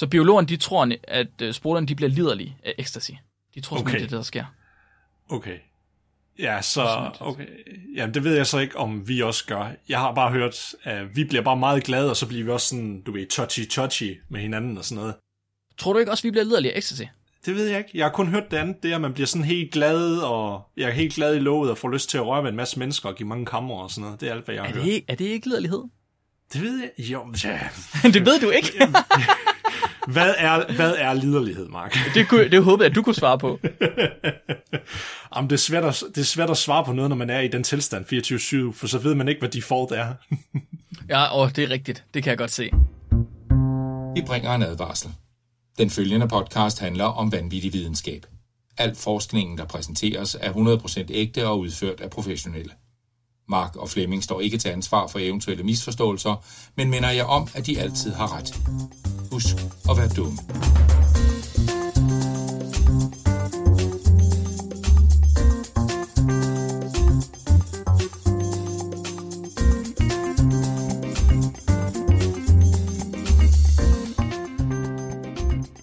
Så biologerne, de tror, at øh, spruterne, de bliver liderlige af ecstasy. De tror Okay. det er det, der sker. Okay. Ja, så... Okay. Jamen, det ved jeg så ikke, om vi også gør. Jeg har bare hørt, at vi bliver bare meget glade, og så bliver vi også sådan, du ved, touchy-touchy med hinanden og sådan noget. Tror du ikke også, vi bliver liderlige af ecstasy? Det ved jeg ikke. Jeg har kun hørt det andet. Det er, at man bliver sådan helt glad, og jeg er helt glad i låget og får lyst til at røre ved en masse mennesker og give mange kammer og sådan noget. Det er alt, hvad jeg har Er hørt. det, ikke, er det ikke liderlighed? Det ved jeg. Jo, ja. det ved du ikke. Hvad er, hvad er liderlighed, Mark? det, kunne, det håbede jeg, at du kunne svare på. Jamen, det, er svært at, det er svært at svare på noget, når man er i den tilstand 24-7, for så ved man ikke, hvad default er. Ja, og det er rigtigt. Det kan jeg godt se. Vi bringer en advarsel. Den følgende podcast handler om vanvittig videnskab. Al forskningen, der præsenteres, er 100% ægte og udført af professionelle. Mark og Flemming står ikke til ansvar for eventuelle misforståelser, men minder jer om, at de altid har ret. Husk at være dumme.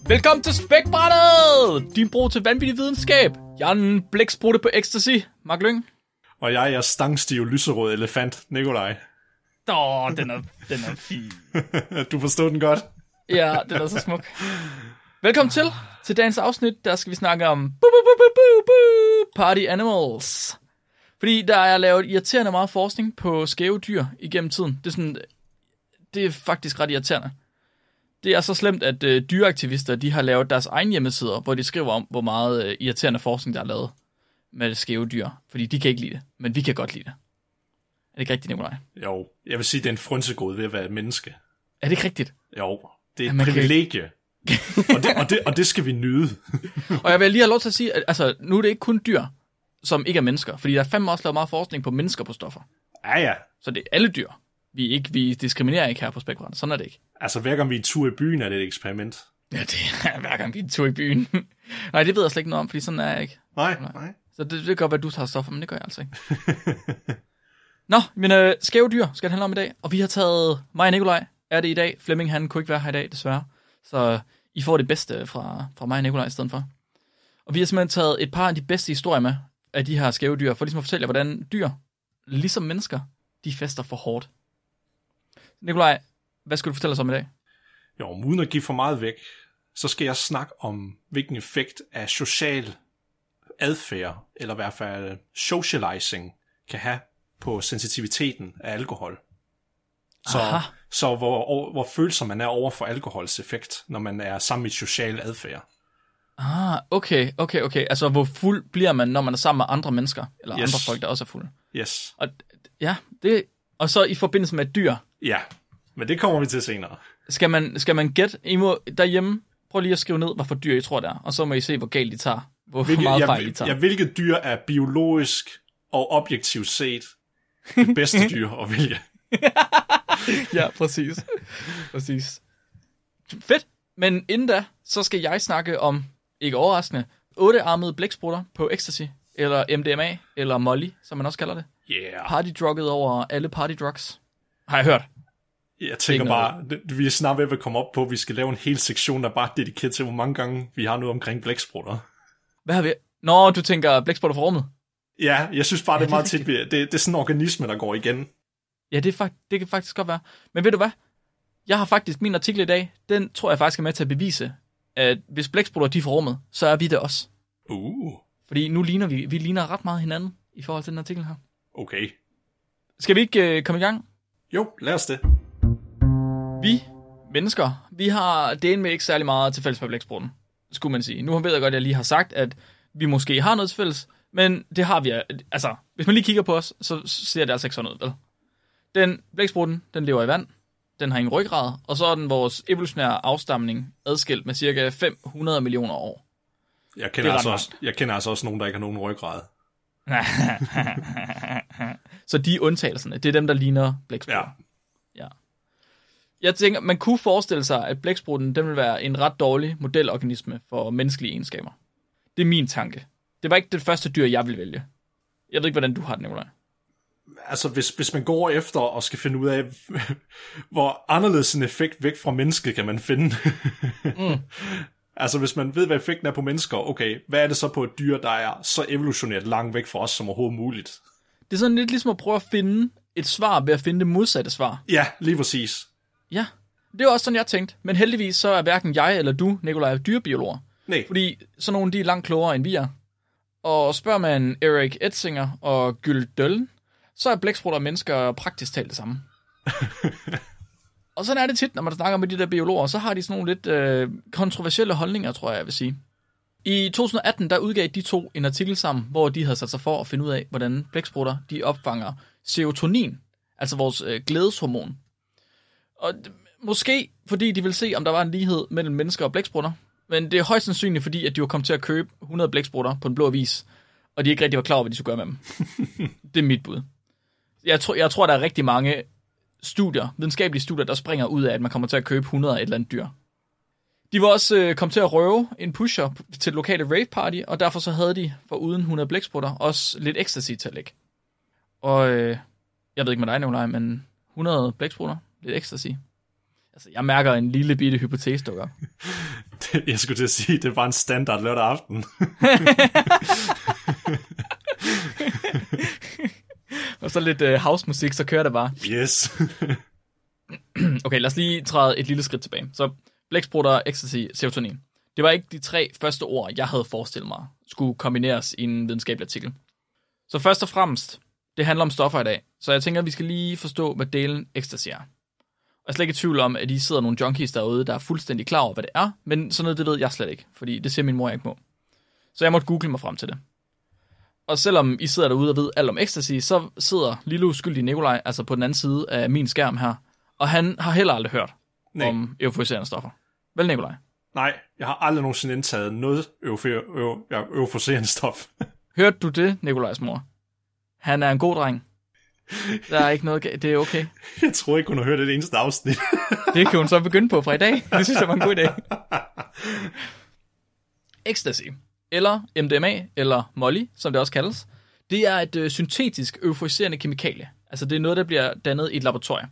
Velkommen til Spækbrættet! Din bro til vanvittig videnskab. Jeg er en blæksprutte på ecstasy. Mark Lyng. Og jeg er stangstiv lyserød elefant, Nikolaj. Åh, den er, den er fin. du forstod den godt? Ja, den er så smuk. Velkommen til. Til dagens afsnit, der skal vi snakke om bu, bu, bu, bu, bu, party animals. Fordi der er lavet irriterende meget forskning på skæve dyr igennem tiden. Det er, sådan, det er faktisk ret irriterende. Det er så slemt, at øh, dyreaktivister de har lavet deres egen hjemmesider, hvor de skriver om, hvor meget øh, irriterende forskning, der er lavet med skæve dyr. Fordi de kan ikke lide det, men vi kan godt lide det. Er det ikke rigtigt, Nikolaj? Jo, jeg vil sige, det er en frynsegod ved at være et menneske. Er det ikke rigtigt? Jo, det er Ja, et man kan- privilegie. og, det, og, det, og det skal vi nyde. Og jeg vil lige have lov til at sige, at altså, nu er det ikke kun dyr, som ikke er mennesker. Fordi der er fandme også lavet meget forskning på mennesker på stoffer. Ja, ja. Så det er alle dyr. Vi, ikke, vi diskriminerer ikke her på Spækbrænd. Sådan er det ikke. Altså, hver gang vi er en tur i byen, er det et eksperiment. Ja, det er hver gang vi er en tur i byen. Nej, det ved jeg slet ikke noget om, fordi sådan er jeg ikke. Nej, nej. Så det, det kan godt være, at du tager stoffer, men det gør jeg altså ikke. Nå, men øh, skæve dyr skal det handle om i dag. Og vi har taget, mig og Nikolaj er det i dag. Flemming, han kunne ikke være her i dag, desværre. Så øh, I får det bedste fra, fra mig og Nikolaj i stedet for. Og vi har simpelthen taget et par af de bedste historier med af de her skæve dyr, for ligesom at fortælle jer, hvordan dyr, ligesom mennesker, de fester for hårdt. Nikolaj, hvad skal du fortælle os om i dag? Jo, uden at give for meget væk, så skal jeg snakke om, hvilken effekt af social adfærd, eller i hvert fald socializing, kan have på sensitiviteten af alkohol. Så, Aha. så hvor, hvor følsom man er over for alkohols effekt, når man er sammen i social adfærd. Ah, okay, okay, okay. Altså, hvor fuld bliver man, når man er sammen med andre mennesker, eller Yes. andre folk, der også er fulde? Yes. Og ja, det, og så i forbindelse med et dyr, Ja, men det kommer vi til senere. skal man, skal man gætte, I må derhjemme, prøv lige at skrive ned, hvad for dyr I tror det er, og så må I se, hvor galt de tager, hvor Hvilke, meget ja, fejl I tager. ja, hvilket dyr er biologisk og objektivt set det bedste dyr at vælge? ja, præcis. præcis. Fedt. Men inden da, så skal jeg snakke om, ikke overraskende, ottearmede blæksprutter på ecstasy, eller MDMA, eller Molly, som man også kalder det. Yeah. Partydrugget over alle partydrugs. Har jeg hørt. Jeg tænker bare, vi er snart ved at komme op på, at vi skal lave en hel sektion, der bare er dedikeret til, hvor mange gange vi har noget omkring blæksprutter. Hvad har vi? Nå, du tænker blæksprutter for rummet? Ja, jeg synes bare, det er det er meget tit, det, det er sådan en organisme, der går igen. Ja, det, er det kan faktisk godt være. Men ved du hvad? Jeg har faktisk min artikel i dag, den tror jeg faktisk er med til at bevise, at hvis blæksprutter de er for rummet, så er vi det også. Uh, Fordi nu ligner vi, vi ligner ret meget hinanden i forhold til den artikel her. okay. Skal vi ikke øh, komme i gang? Jo, lad os det. Vi mennesker, vi har det med ikke særlig meget til fælles med blæksprutten, skulle man sige. Nu ved jeg godt, at jeg lige har sagt, at vi måske har noget fælles, men det har vi. Altså, hvis man lige kigger på os, så ser det altså ikke sådan ud, vel? Den blæksprutten, den lever i vand, den har ingen ryggrad, og så er den vores evolutionære afstamning adskilt med cirka 500 millioner år. Jeg kender, er altså også, jeg kender altså også nogen, der ikke har nogen ryggrad. så de er undtagelserne. Det er dem, der ligner blæksprutter. Ja. Jeg tænker, man kunne forestille sig, at blæksprutten den vil være en ret dårlig modelorganisme for menneskelige egenskaber. Det er min tanke. Det var ikke det første dyr, jeg ville vælge. Jeg ved ikke, hvordan du har det, Nicolaj. altså hvis, hvis man går efter og skal finde ud af, hvor anderledes en effekt væk fra mennesket kan man finde. mm. altså hvis man ved, hvad effekten er på mennesker, okay, hvad er det så på et dyr, der er så evolutionært langt væk fra os som overhovedet muligt? Det er sådan lidt ligesom at prøve at finde et svar ved at finde det modsatte svar. Ja, lige præcis. Ja, det er også sådan, jeg tænkte. Men heldigvis så er hverken jeg eller du, Nikolaj, dyrebiologer. Nej. Fordi sådan nogle, de er langt klogere end vi er. Og spørger man Erik Etzinger og Gyld Døllen, så er blæksprutter og mennesker praktisk talt det samme. og sådan er det tit, når man snakker med de der biologer, så har de sådan nogle lidt øh, kontroversielle holdninger, tror jeg, jeg vil sige. I 2018, der udgav de to en artikel sammen, hvor de havde sat sig for at finde ud af, hvordan blæksprutter de opfanger serotonin, altså vores øh, glædeshormon. Og måske fordi de vil se, om der var en lighed mellem mennesker og blæksprutter, men det er højst sandsynligt, fordi at de var kommet til at købe 100 blæksprutter på en blå vis, og de ikke rigtig var klar over, hvad de skulle gøre med dem. det er mit bud. Jeg tror, jeg tror, der er rigtig mange studier, videnskabelige studier, der springer ud af, at man kommer til at købe 100 af et eller andet dyr. De var også øh, kommet til at røve en pusher til det lokale rave party, og derfor så havde de, for uden 100 blæksprutter, også lidt ecstasy til at lægge. Og øh, jeg ved ikke med dig, Nicolaj, men 100 blæksprutter, lidt ecstasy. Altså, jeg mærker en lille bitte hypotese, dukker. jeg skulle til at sige, det var en standard lørdag aften. og så lidt uh, housemusik, så kører det bare. Yes. okay, lad os lige træde et lille skridt tilbage. Så blæksprutter, ecstasy, serotonin. Det var ikke de tre første ord, jeg havde forestillet mig, skulle kombineres i en videnskabelig artikel. Så først og fremmest, det handler om stoffer i dag. Så jeg tænker, at vi skal lige forstå, hvad delen ecstasy er. Jeg er slet ikke i tvivl om, at I sidder nogle junkies derude, der er fuldstændig klar over, hvad det er, men sådan noget, det ved jeg slet ikke, fordi det siger min mor, jeg ikke må. Så jeg måtte google mig frem til det. Og selvom I sidder derude og ved alt om ecstasy, så sidder lille uskyldige Nikolaj, altså på den anden side af min skærm her, og han har heller aldrig hørt Nej. om euforiserende stoffer. Vel, Nikolaj? Nej, jeg har aldrig nogensinde indtaget noget euforiserende stof. Hørte du det, Nikolajs mor? Han er en god dreng. Der er ikke noget Det er okay. Jeg tror ikke, hun har hørt det eneste afsnit. det kan hun så begynde på fra i dag. Det synes jeg var en god idé. Ecstasy, eller MDMA, eller Molly, som det også kaldes, det er et øh, syntetisk euforiserende kemikalie. Altså det er noget, der bliver dannet i et laboratorium.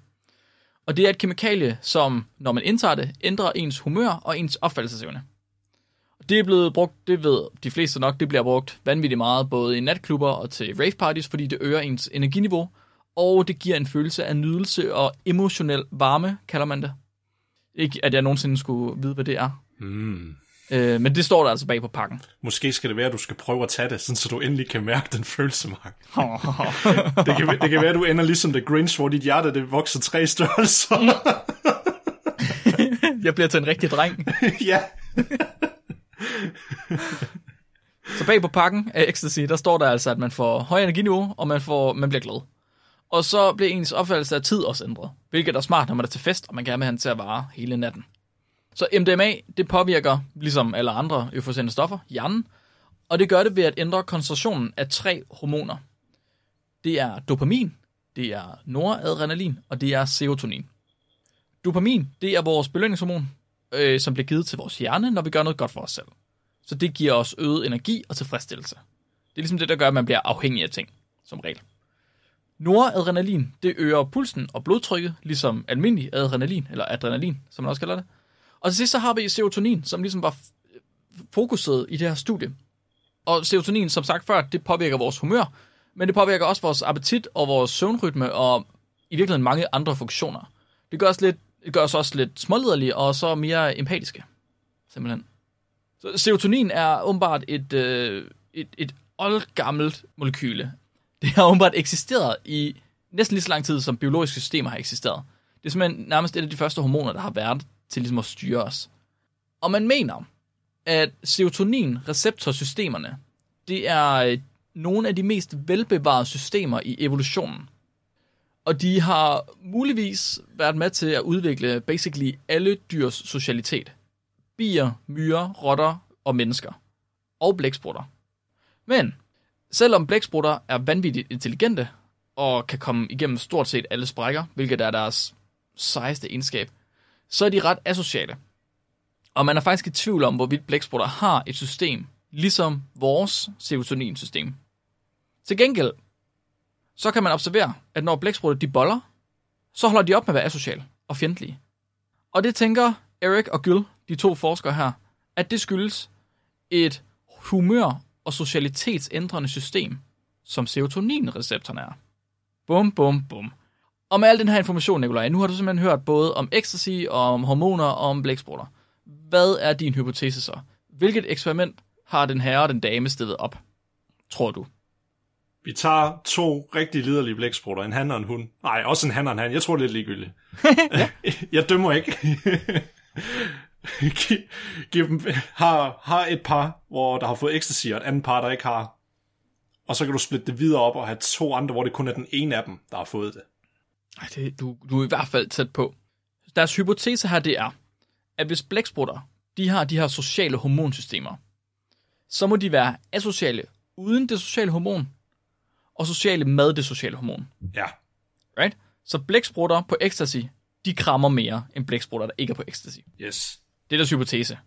Og det er et kemikalie, som, når man indtager det, ændrer ens humør og ens opfattelsesevne. Det er blevet brugt, det ved de fleste nok, det bliver brugt vanvittigt meget, både i natklubber og til rave parties, fordi det øger ens energiniveau, og det giver en følelse af nydelse og emotionel varme, kalder man det. Ikke at jeg nogensinde skulle vide, hvad det er. Mm. Øh, men det står der altså bag på pakken. Måske skal det være, at du skal prøve at tage det, sådan, så du endelig kan mærke den følelse, Mark. det, kan, det kan være, at du ender ligesom The Grinch, hvor dit hjerte det vokser tre størrelser. jeg bliver til en rigtig dreng. ja. så bag på pakken af Ecstasy, der står der altså, at man får høj energiniveau, og man, får, man bliver glad. Og så bliver ens opfattelse af tid også ændret, hvilket er smart, når man er til fest, og man gerne vil have den til at vare hele natten. Så MDMA, det påvirker, ligesom alle andre euforiserende stoffer, hjernen, og det gør det ved at ændre koncentrationen af tre hormoner. Det er dopamin, det er noradrenalin, og det er serotonin. Dopamin, det er vores belønningshormon, øh, som bliver givet til vores hjerne, når vi gør noget godt for os selv. Så det giver os øget energi og tilfredsstillelse. Det er ligesom det, der gør, at man bliver afhængig af ting, som regel. Noradrenalin, det øger pulsen og blodtrykket, ligesom almindelig adrenalin, eller adrenalin, som man også kalder det. Og til sidst så har vi serotonin, som ligesom var fokuset i det her studie. Og serotonin, som sagt før, det påvirker vores humør, men det påvirker også vores appetit og vores søvnrytme og i virkeligheden mange andre funktioner. Det gør os, lidt, det gør os også lidt smålederlige og så mere empatiske. Simpelthen. Så serotonin er åbenbart et, øh, et, et oldgammelt molekyle. Det har åbenbart eksisteret i næsten lige så lang tid, som biologiske systemer har eksisteret. Det er simpelthen nærmest et af de første hormoner, der har været til ligesom at styre os. Og man mener, at serotonin-receptorsystemerne, det er øh, nogle af de mest velbevarede systemer i evolutionen. Og de har muligvis været med til at udvikle basically alle dyrs socialitet. Bier, myrer, rotter og mennesker. Og blæksprutter. Men selvom blæksprutter er vanvittigt intelligente, og kan komme igennem stort set alle sprækker, hvilket er deres sejeste egenskab, så er de ret asociale. Og man er faktisk i tvivl om, hvorvidt blæksprutter har et system, ligesom vores serotoninsystem. Til gengæld, så kan man observere, at når blæksprutter de boller, så holder de op med at være asociale og fjendtlige. Og det tænker Erik og Gyll, de to forskere her, at det skyldes et humør- og socialitetsændrende system, som serotoninreceptoren er. Bum, bum, bum. Og med al den her information, Nikolaj, nu har du simpelthen hørt både om ecstasy, og om hormoner og om blæksprutter. Hvad er din hypotese så? Hvilket eksperiment har den herre og den dame stillet op, tror du? Vi tager to rigtig liderlige blæksprutter, en han og en hund. Nej, også en han og en han. Jeg tror, det er ligegyldigt. jeg dømmer ikke. Giv, giv dem, har, har et par, hvor der har fået ecstasy, og et andet par, der ikke har. Og så kan du splitte det videre op og have to andre, hvor det kun er den ene af dem, der har fået det. Ej, det, du, du er i hvert fald tæt på. Deres hypotese her, det er, at hvis blæksprutter, de har de her sociale hormonsystemer, så må de være asociale uden det sociale hormon, og sociale med det sociale hormon. Ja. Right? Så blæksprutter på ecstasy, de krammer mere end blæksprutter, der ikke er på ecstasy. Yes. Det er deres hypotese.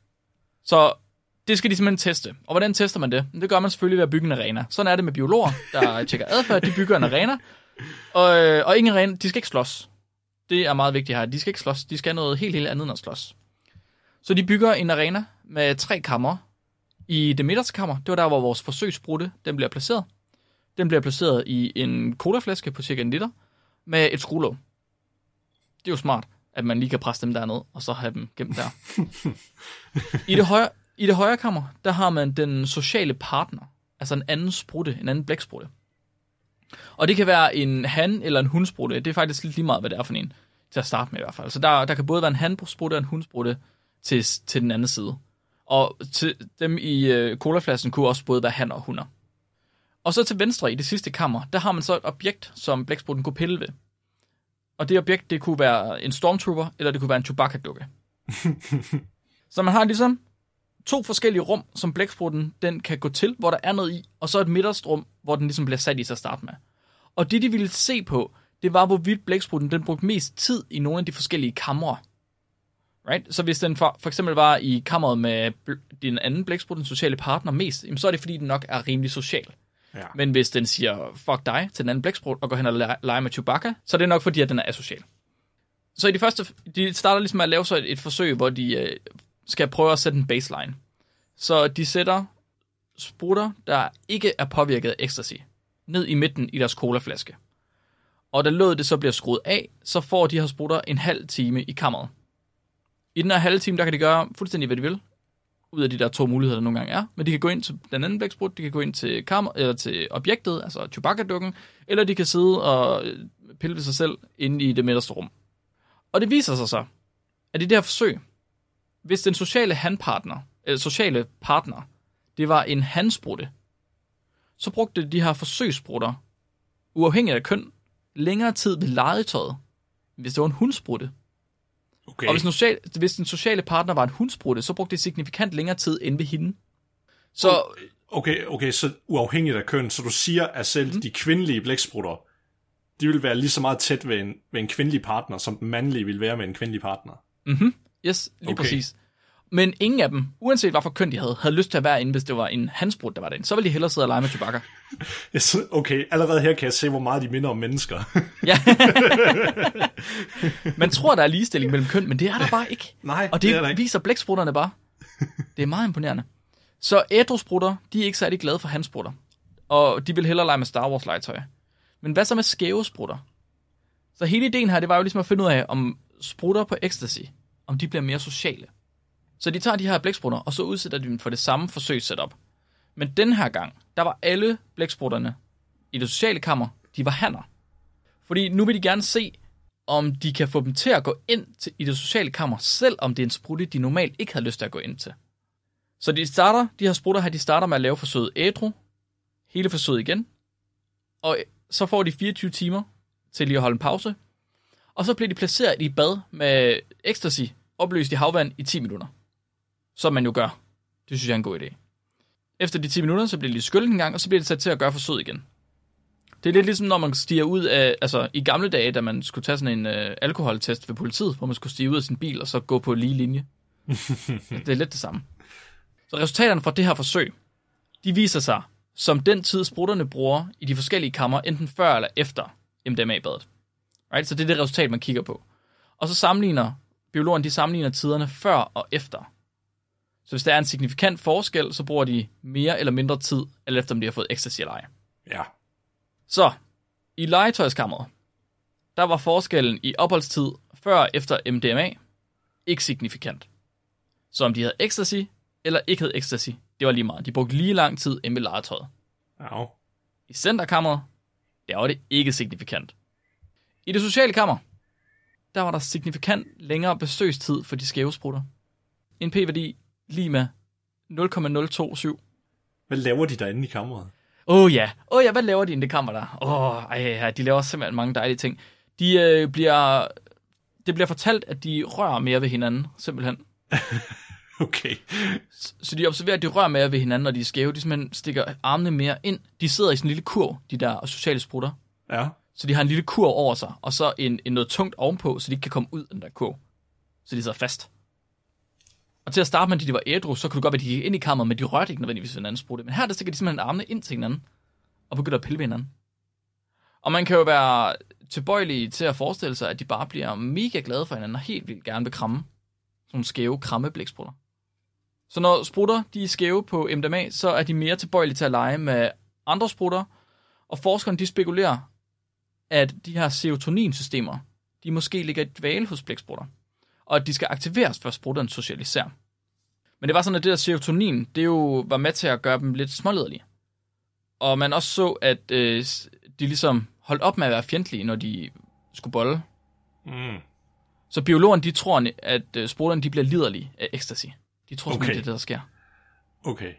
Så det skal de simpelthen teste. Og hvordan tester man det? Det gør man selvfølgelig ved at bygge en arena. Sådan er det med biologer, der tjekker adfærd. De bygger en arena. Og, øh, og ingen arena, de skal ikke slås. Det er meget vigtigt her. De skal ikke slås. De skal noget helt, helt andet end at slås. Så de bygger en arena med tre kammer. I det midterste kammer, det var der, hvor vores forsøgsbrutte, den bliver placeret. Den bliver placeret i en colaflaske på cirka en liter med et skruelåg. Det er jo smart, at man lige kan presse dem derned, og så have dem gemt der. I det højre, i det højre kammer, der har man den sociale partner, altså en anden sprutte, en anden blæksprutte. Og det kan være en han eller en hundsprutte. Det er faktisk lidt lige meget, hvad det er for en, til at starte med i hvert fald. Så der, der kan både være en hansprutte og en hundsprutte til, til den anden side. Og til dem i øh, colaflasken kunne også både være han og hunder. Og så til venstre i det sidste kammer, der har man så et objekt, som blæksprutten kunne pille ved. Og det objekt, det kunne være en stormtrooper, eller det kunne være en Chewbacca-dukke. så man har ligesom to forskellige rum, som blæksprutten den kan gå til, hvor der er noget i, og så et midterst rum, hvor den ligesom bliver sat i til at starte med. Og det, de ville se på, det var, hvorvidt blæksprutten den brugte mest tid i nogle af de forskellige kamre. Right? Så hvis den for, for eksempel var i kammeret med din anden blæksprut, den sociale partner, mest, jamen, så er det fordi, den nok er rimelig social. Ja. Men hvis den siger, fuck dig, til den anden blæksprut, og går hen og leger med Chewbacca, så er det nok fordi, at den er asocial. Så i de første, de starter ligesom med at lave så et, et forsøg, hvor de øh, skal prøve at sætte en baseline. Så de sætter sprutter, der ikke er påvirket af ecstasy, ned i midten i deres colaflaske. Og da låget det så bliver skruet af, så får de her sprutter en halv time i kammeret. I den her halve time, der kan de gøre fuldstændig, hvad de vil, ud af de der to muligheder, der nogle gange er. Men de kan gå ind til den anden blæksprut, de kan gå ind til, kammer, eller til objektet, altså Chewbacca-dukken, eller de kan sidde og øh, pille ved sig selv inde i det midterste rum. Og det viser sig så, at i det her forsøg, hvis den sociale handpartner, eller sociale partner, det var en handsprutte, så brugte de her forsøgssprutter, uafhængigt af køn, længere tid ved legetøjet, hvis det var en hundsprutte. Okay. Og hvis, den sociale, hvis den sociale partner var en hundsprutte, så brugte det signifikant længere tid end ved hende. Så Okay, okay, så uafhængigt af køn, så du siger, at selv mm. de kvindelige blæksprutter, de vil være lige så meget tæt ved en, ved en kvindelig partner, som den mandlige vil være med en kvindelig partner. yes, lige okay. præcis. Men ingen af dem, uanset hvad for køn de havde, havde lyst til at være inde, hvis det var en handsprut, der var derinde. Så ville de hellere sidde og lege med Chewbacca. Okay, allerede her kan jeg se, hvor meget de minder om mennesker. Ja. Man tror, der er ligestilling mellem køn, men det er der bare ikke. Nej, Og det det, er der ikke. viser blæksprutterne bare. Det er meget imponerende. Så ædrusprutter, de er ikke særlig glade for handsprutter. Og de vil hellere lege med Star Wars legetøj. Men hvad så med skæve sprutter? Så hele ideen her, det var jo ligesom at finde ud af, om sprutter på ecstasy, om de bliver mere sociale. Så de tager de her blæksprutter, og så udsætter de dem for det samme forsøgssetup. Men den her gang, der var alle blæksprutterne i det sociale kammer, de var hanner. Fordi nu vil de gerne se, om de kan få dem til at gå ind til, i det sociale kammer, selv om det er en sprutte, de normalt ikke havde lyst til at gå ind til. Så de starter, de her sprutter her, de starter med at lave forsøget ædru, hele forsøget igen, og så får de 24 timer til lige at holde en pause, og så bliver de placeret i bad med ecstasy opløst i havvand i 10 minutter. Som man jo gør. Det synes jeg er en god idé. Efter de 10 minutter, så bliver de skyllet en gang, og så bliver de sat til at gøre forsøget igen. Det er lidt ligesom, når man stiger ud af, altså i gamle dage, da man skulle tage sådan en øh, alkoholtest ved politiet, hvor man skulle stige ud af sin bil og så gå på lige linje. det er lidt det samme. Så resultaterne fra det her forsøg, de viser sig som den tid, sprutterne bruger i de forskellige kammer, enten før eller efter MDMA-badet. Right? Så det er det resultat, man kigger på. Og så sammenligner biologerne, de sammenligner tiderne før og efter. Så hvis der er en signifikant forskel, så bruger de mere eller mindre tid, eller efter om de har fået ecstasy eller ej. Ja. Så, i legetøjskammeret, der var forskellen i opholdstid før og efter MDMA ikke signifikant. Så om de havde ecstasy eller ikke havde ecstasy, det var lige meget. De brugte lige lang tid inde ved legetøjet. Ja. I centerkammeret, der var det ikke signifikant. I det sociale kammer, der var der signifikant længere besøgstid for de skæve sprutter. En p-værdi lige med 0,027. Hvad laver de derinde i kammeret? Åh oh, ja, åh oh, ja, hvad laver de i det kammer der? Åh, oh, ej, ja, de laver simpelthen mange dejlige ting. De øh, bliver, det bliver fortalt, at de rører mere ved hinanden, simpelthen. Okay. Så- Så de observerer, at de rører mere ved hinanden, når de er skæve. De simpelthen stikker armene mere ind. De sidder i sådan en lille kurv, de der sociale sprutter. Ja. Så de har en lille kurv over sig, og så en, en noget tungt ovenpå, så de ikke kan komme ud af den der kurv. Så de sidder fast. Og til at starte med, da de var ædru, så kunne det godt være, at de gik ind i kammeret, men de rørte ikke nødvendigvis ved hinanden sprutte. Men her der stikker de simpelthen armene ind til hinanden, og begynder at pille ved hinanden. Og man kan jo være tilbøjelig til at forestille sig, at de bare bliver mega glade for hinanden, og helt vildt gerne vil kramme. Sådan nogle skæve krammeblæksprutter. Så når sprutter de er skæve på MDMA, så er de mere tilbøjelige til at lege med andre sprutter, og forskerne de spekulerer, at de her serotoninsystemer, de måske ligger i dvale hos blæksprutter, og at de skal aktiveres, før sprutterne socialiserer. Men det var sådan, at det der serotonin, det jo var med til at gøre dem lidt smålederlige. Og man også så, at øh, de ligesom holdt op med at være fjendtlige, når de skulle bolle. Mm. Så biologerne, de tror, at øh, sprutterne de bliver liderlige af ecstasy. De tror simpelthen, Okay. det er det, der sker. Okay.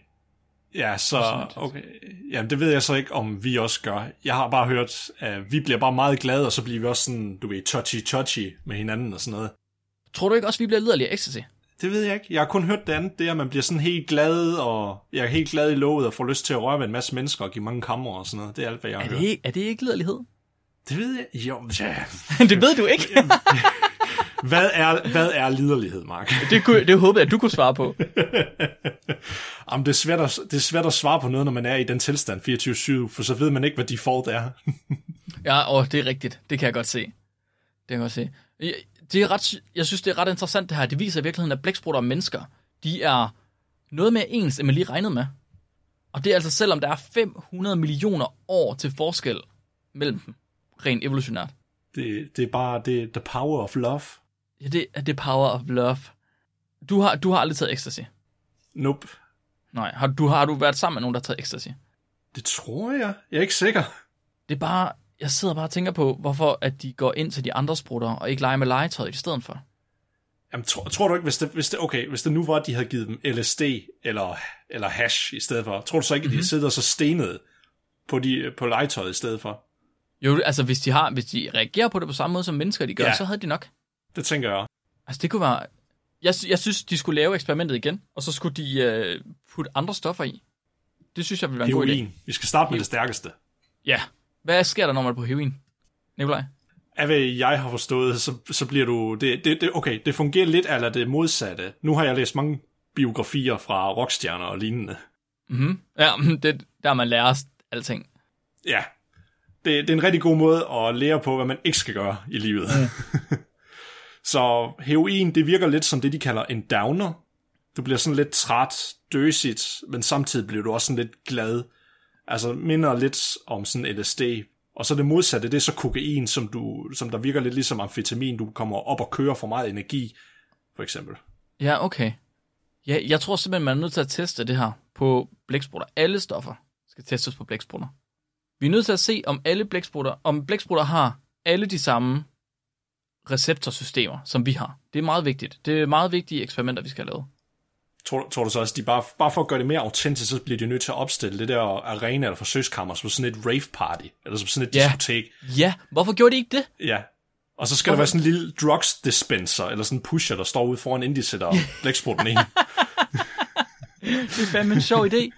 Ja, så... Okay. Jamen, det ved jeg så ikke, om vi også gør. Jeg har bare hørt, at vi bliver bare meget glade, og så bliver vi også sådan, du ved, touchy-touchy med hinanden og sådan noget. Tror du ikke også, vi bliver liderlige af ecstasy? Det ved jeg ikke. Jeg har kun hørt det andet, det er, at man bliver sådan helt glad, og jeg er helt glad i låget og får lyst til at røre ved en masse mennesker og give mange kammer og sådan noget. Det er alt, hvad jeg har Er hørt. det, ikke- er det ikke liderlighed? Det ved jeg. Jo, ja. det ved du ikke. Hvad er, hvad er liderlighed, Mark? det, kunne, det håbede jeg, at du kunne svare på. Jamen, det er, svært at, det er svært at svare på noget, når man er i den tilstand 24-7, for så ved man ikke, hvad default er. Ja, åh, det er rigtigt. Det kan jeg godt se. Det kan jeg godt se. Det er ret, jeg synes, det er ret interessant det her. Det viser i virkeligheden, at blæksprutter og mennesker, de er noget mere ens, end man lige regnede med. Og det er altså selvom der er 500 millioner år til forskel mellem dem, rent evolutionært. Det, det er bare det the power of love. Ja, det er det power of love. Du har, du har aldrig taget ecstasy. Nope. Nej, har du, har du været sammen med nogen, der har taget ecstasy? Det tror jeg. Jeg er ikke sikker. Det er bare, jeg sidder bare og tænker på, hvorfor at de går ind til de andre sprutter, og ikke leger med legetøjet i stedet for. Jamen, tror, tror du ikke, hvis det, hvis det, okay, hvis det nu var, at de havde givet dem LSD eller, eller hash i stedet for, tror du så ikke, at de sidder så stenet på, de, på legetøjet i stedet for? Jo, altså hvis de, har, hvis de reagerer på det på samme måde, som mennesker de gør, Ja. så havde de nok. Det tænker jeg. Altså det kunne være... Jeg, jeg synes, de skulle lave eksperimentet igen, og så skulle de øh, putte andre stoffer i. Det synes jeg ville være en god idé. Heroin. Vi skal starte med det stærkeste. Ja. Hvad sker der, når man er på heroin? Nikolaj? Af hvad jeg har forstået, så, så bliver du... Det, det, det, okay, det fungerer lidt eller det modsatte. Nu har jeg læst mange biografier fra rockstjerner og lignende. Mhm. Ja, det, der man lærer alting. Ja, det, det er en rigtig god måde at lære på, hvad man ikke skal gøre i livet. så heroin, det virker lidt som det, de kalder en downer. Du bliver sådan lidt træt, døsigt, men samtidig bliver du også sådan lidt glad. Altså minder lidt om sådan LSD. Og så det modsatte, det er så kokain, som, du, som der virker lidt ligesom amfetamin. Du kommer op og kører for meget energi, for eksempel. Ja, okay. Ja, jeg tror simpelthen, man er nødt til at teste det her på blæksprutter. Alle stoffer skal testes på blæksprutter. Vi er nødt til at se, om alle blæksprutter, om blæksprutter har alle de samme receptorsystemer, som vi har. Det er meget vigtigt. Det er meget vigtige eksperimenter, vi skal have lavet. Tror, tror du så også, de bare, bare for at gøre det mere autentisk, så bliver de nødt til at opstille det der arena eller forsøgskammer som sådan et rave party, eller som sådan et Ja. diskotek. Ja, hvorfor gjorde de ikke det? Ja. Og så skal der være sådan en lille drugs dispenser, eller sådan en pusher, der står ude foran, inden de sætter blæksprutten ind. Det er fandme en sjov idé.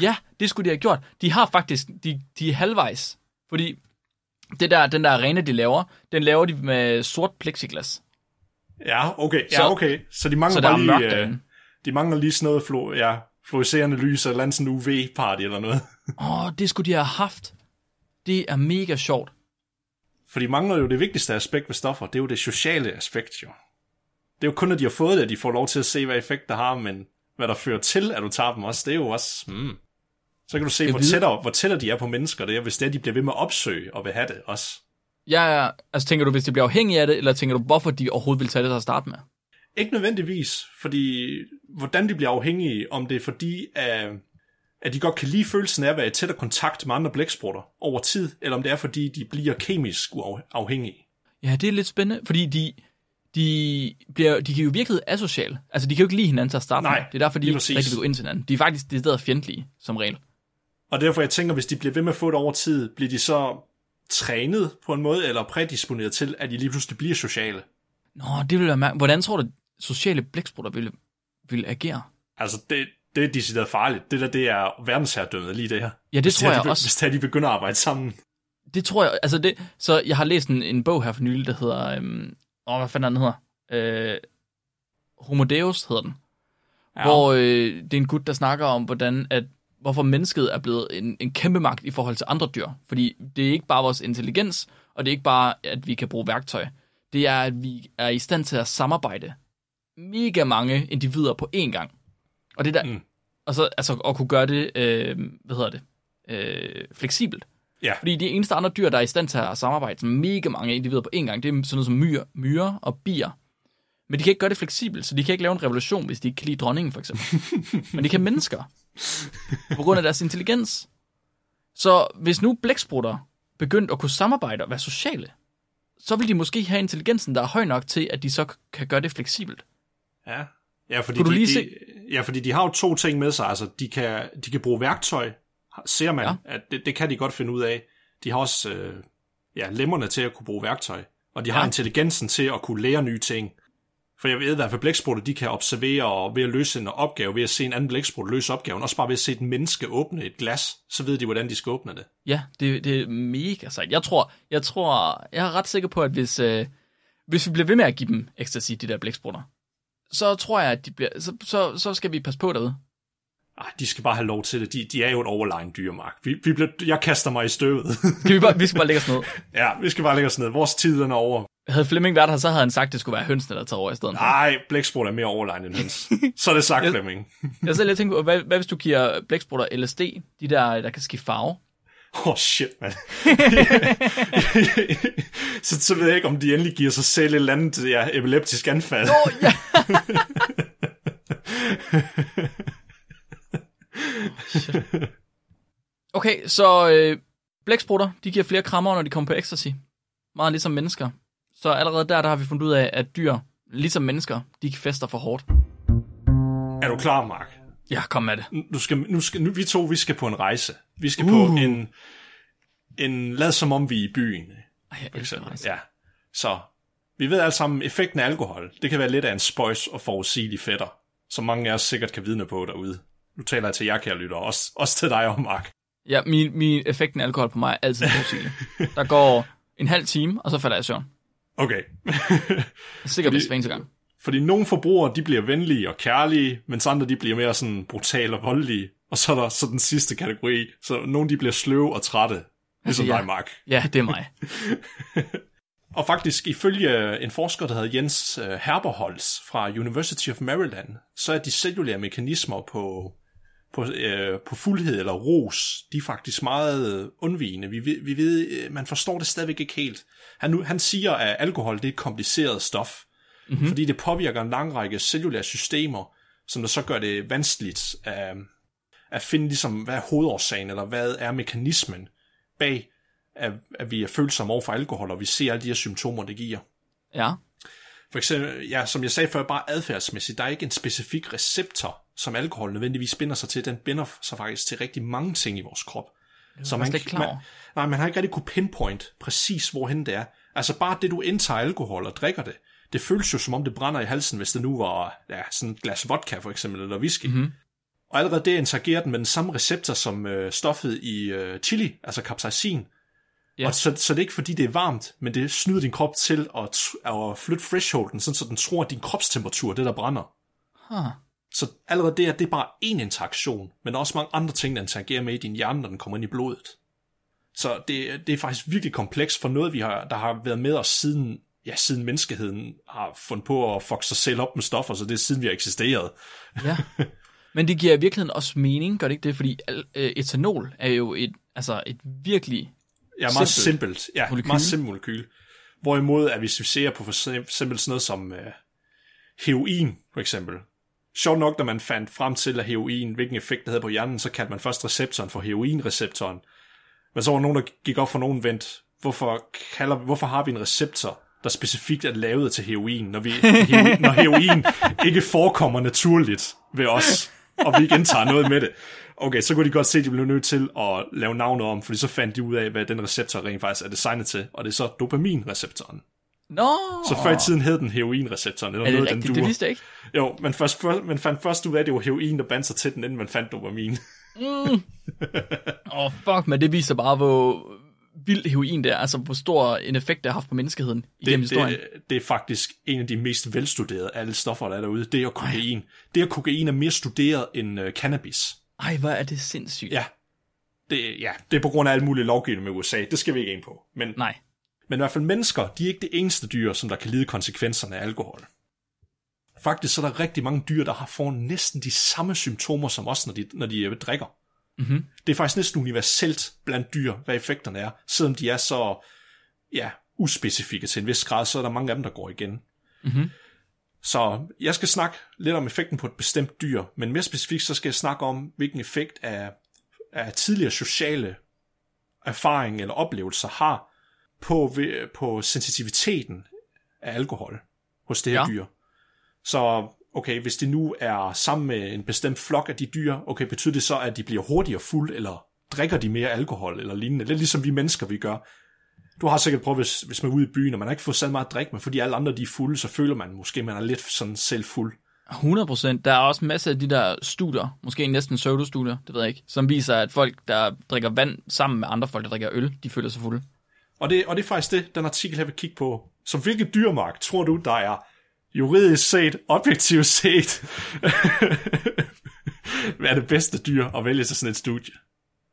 Ja, det skulle de have gjort. De har faktisk, de, de er halvvejs. Fordi det der, den der arena, de laver, den laver de med sort plexiglas. Ja, okay. Ja, okay. Så de mangler Så bare mørkt lige, øh, derinde. De mangler lige sådan noget flu, ja, fluorescerende lys eller sådan en UV-party eller noget. Åh, det skulle de have haft. Det er mega sjovt. For de mangler jo det vigtigste aspekt ved stoffer, det er jo det sociale aspekt jo. Det er jo kun, at de har fået det, at de får lov til at se, hvad effekt der har, men hvad der fører til, at du tager dem også, det er jo også... Hmm. Så kan du se, Jeg hvor ved- tættere, hvor tættere de er på mennesker, det er, hvis det er, de bliver ved med at opsøge og vil have det også. Ja, ja, altså tænker du, hvis de bliver afhængige af det, eller tænker du, hvorfor de overhovedet vil tage det til at starte med? Ikke nødvendigvis, fordi hvordan de bliver afhængige, om det er fordi, at, at de godt kan lide følelsen af at være i tættere kontakt med andre blæksprutter over tid, eller om det er fordi, de bliver kemisk afhængige. Ja, det er lidt spændende, fordi de, de, bliver, de kan jo virke asociale. Altså, de kan jo ikke lide hinanden til at starte Nej, med. Det er derfor, de ikke rigtig vil gå ind til hinanden. De er faktisk det stedet fjendtlige, som regel. Og derfor jeg tænker, hvis de bliver ved med at få det over tid, bliver de så trænet på en måde, eller prædisponeret til, at de lige pludselig bliver sociale. Nå, det vil være mærkeligt. Hvordan tror du, sociale blæksprutter ville, ville agere? Altså, det, det er decideret farligt. Det der, det er verdensherredømmet lige det her. Ja, det Hvis tror jeg de, også. Hvis det er, de begynder at arbejde sammen. Det tror jeg, altså det, så jeg har læst en, en bog her for nylig, der hedder, øhm, åh, hvad fanden er den hedder? Øh, Homo Deus hedder den. Ja. Hvor øh, det er en gut, der snakker om, hvordan at, hvorfor mennesket er blevet en, en kæmpe magt i forhold til andre dyr. Fordi det er ikke bare vores intelligens, og det er ikke bare, at vi kan bruge værktøj. Det er, at vi er i stand til at samarbejde mega mange individer på én gang. Og det der, Mm. og så altså at kunne gøre det, øh, hvad hedder det, øh, fleksibelt. Ja, Fordi de eneste andre dyr, der er i stand til at samarbejde med mega mange individer på én gang, det er sådan noget som myr, myrer og bier. Men de kan ikke gøre det fleksibelt, så de kan ikke lave en revolution, hvis de ikke kan lide dronningen, for eksempel. Men de kan mennesker. På grund af deres intelligens. Så hvis nu blæksprutter begyndte at kunne samarbejde og være sociale, så vil de måske have intelligensen, der er høj nok til, at de så kan gøre det fleksibelt. Ja. Ja, fordi, Kunne de, lige de, se- ja, fordi de har jo to ting med sig. Altså, de kan, de kan bruge værktøj, ser man, Ja. at det, det kan de godt finde ud af. De har også øh, ja, lemmerne til at kunne bruge værktøj. Og de har Ja. intelligensen til at kunne lære nye ting. For jeg ved i hvert fald, blæksprutter, de kan observere og ved at løse en opgave, ved at se en anden blæksprut løse opgaven, også bare ved at se et menneske åbne et glas, så ved de, hvordan de skal åbne det. Ja, det, det er mega sejt. Jeg tror, jeg tror, jeg er ret sikker på, at hvis, øh, hvis vi bliver ved med at give dem ecstasy, de der blæksprutter, så tror jeg, at de bliver, så, så, så skal vi passe på derude. Ej, de skal bare have lov til det. De, de er jo et overlegen dyr, Mark. Vi, vi bliver, jeg kaster mig i støvet. Skal vi, bare, vi skal bare lægge os ned. ja, vi skal bare lægge os ned. Vores tid er over. Havde Flemming været her, så havde han sagt, at det skulle være hønsene, der tager over i stedet. Nej, blæksprut er mere overlegen end høns. Så er det sagt, Flemming. Jeg jeg tænker på, hvad, hvad hvis du giver blæksprutter LSD, de der, der kan skifte farve? Åh, oh, shit, mand. så, så ved jeg ikke, om de endelig giver sig selv et eller andet ja, epileptisk anfald. Åh, ja. Shit. okay, så øh, blæksprutter, de giver flere krammer, når de kommer på ecstasy. Meget ligesom mennesker. Så allerede der, der har vi fundet ud af, at dyr, ligesom mennesker, de fester for hårdt. Er du klar, Mark? Ja, kom med det. Nu skal, nu skal, nu, vi to, vi skal på en rejse. Vi skal uh. på en, en, lad som om vi er i byen. Ej, jeg for eksempel. Ja. Så vi ved alle sammen, effekten af alkohol, det kan være lidt af en spøjs og forudsigelig fætter, som mange af os sikkert kan vidne på derude. Nu taler jeg til jer, kære lytter, også, også til dig og Mark. Ja, min, min effekten af alkohol på mig er altid positiv. Der går en halv time, og så falder jeg i søvn. Okay. Sikkert hvis hver eneste gang. Fordi nogle forbrugere, de bliver venlige og kærlige, mens andre, de bliver mere sådan brutale og voldelige. Og så er der så den sidste kategori. Så nogle, de bliver sløve og trætte. Ligesom ja. dig, Mark. Ja, det er mig. Og faktisk, ifølge en forsker, der hedder Jens øh, Herberholz fra University of Maryland, så er de cellulære mekanismer på, på, øh, på fuldhed eller ros, de er faktisk meget øh, undvigende. Vi, vi ved, øh, man forstår det stadigvæk ikke helt. Han, han siger, at alkohol det er et kompliceret stof, mm-hmm. fordi det påvirker en lang række cellulære systemer, som der så gør det vanskeligt at, at finde, ligesom, hvad er hovedårsagen, eller hvad er mekanismen bag, at, at vi er følsomme over for alkohol, og vi ser alle de her symptomer, det giver. Ja. For eksempel, ja, som jeg sagde før, bare adfærdsmæssigt, der er ikke en specifik receptor, som alkohol nødvendigvis binder sig til. Den binder sig faktisk til rigtig mange ting i vores krop. Så jeg slet ikke klar man, nej, man har ikke rigtig kunne pinpoint præcis, hvorhen det er. Altså bare det, du indtager alkohol og drikker det, det føles jo som om det brænder i halsen, hvis det nu var ja, sådan et glas vodka for eksempel, eller whisky. Mm-hmm. Og allerede det interagerer den med den samme receptor som øh, stoffet i øh, chili, altså capsaicin. Ja. Og så, så det er ikke fordi, det er varmt, men det snyder din krop til at, at flytte thresholden, sådan så den tror, at din kropstemperatur er det, der brænder. Huh. Så allerede det, at det er bare én interaktion, men der er også mange andre ting, der interagerer med i din hjerne, når den kommer ind i blodet. Så det, det er faktisk virkelig komplekst for noget, vi har, der har været med os siden, ja, siden menneskeheden har fundet på at fuck sig selv op med stoffer, så det er siden vi har eksisteret. Ja. Men det giver i virkeligheden også mening, gør det ikke det? Fordi øh, etanol er jo et, altså et virkelig Ja, meget Simpelt simpelt. Ja, molekyl. meget simpelt molekyl. Hvorimod, at hvis vi ser på for eksempel sådan noget som uh, heroin, for eksempel. Sjovt nok, når man fandt frem til, at heroin, hvilken effekt det havde på hjernen, så kaldte man først receptoren for heroinreceptoren. Men så var nogen, der gik op for nogen vent. Hvorfor, kalder, hvorfor har vi en receptor, der specifikt er lavet til heroin, når, vi, heroin, når heroin ikke forekommer naturligt ved os, og vi ikke indtager noget med det? Okay, så kunne de godt se, at de blev nødt til at lave navnet om, fordi så fandt de ud af, hvad den receptor rent faktisk er designet til, og det er så dopaminreceptoren. Nå, Så før i tiden hed den heroinreceptoren, eller er det noget rigtigt? den Det duer. vidste jeg ikke. Jo, man, først, man fandt først ud af, at det var heroin, der bandt sig til den, inden man fandt dopamin. Åh, oh, fuck, men det viser bare, hvor vild heroin det er, altså hvor stor en effekt det har haft på menneskeheden igennem Det, historien. det, det er faktisk en af de mest velstuderede af alle stoffer, der er derude. Det er kokain. Det er kokain er mere studeret end uh, cannabis. Ej, hvor er det sindssygt. Ja. Det, ja, det er på grund af alle mulige lovgivning med USA. Det skal vi ikke ind på. Men, Nej. men i hvert fald mennesker, de er ikke det eneste dyr, som der kan lide konsekvenserne af alkohol. Faktisk så er der rigtig mange dyr, der har får næsten de samme symptomer som os, når de, når de øh, drikker. Mm-hmm. Det er faktisk næsten universelt blandt dyr, hvad effekterne er. Selvom de er så ja, uspecifikke til en vis grad, så er der mange af dem, der går igen. Mhm. Så jeg skal snakke lidt om effekten på et bestemt dyr, men mere specifikt så skal jeg snakke om, hvilken effekt af, af tidligere sociale erfaring eller oplevelser har på, på sensitiviteten af alkohol hos det her Ja. dyr. Så okay, hvis det nu er sammen med en bestemt flok af de dyr, okay, betyder det så, at de bliver hurtigere fuld, eller drikker de mere alkohol, eller lignende? Lidt ligesom vi mennesker, vi gør. Du har sikkert prøvet, hvis, hvis man er ude i byen, og man har ikke fået så meget at drikke, men fordi alle andre de er fulde, så føler man måske, man er lidt sådan selv fuld. 100 procent. Der er også masser af de der studier, måske næsten pseudostudier, det ved jeg ikke, som viser, at folk, der drikker vand sammen med andre folk, der drikker øl, de føler sig fulde. Og det, og det er faktisk det, den artikel her vil kigge på. Så hvilket dyrmark tror du, der er juridisk set, objektivt set, hvad er det bedste dyr at vælge til sådan et studie?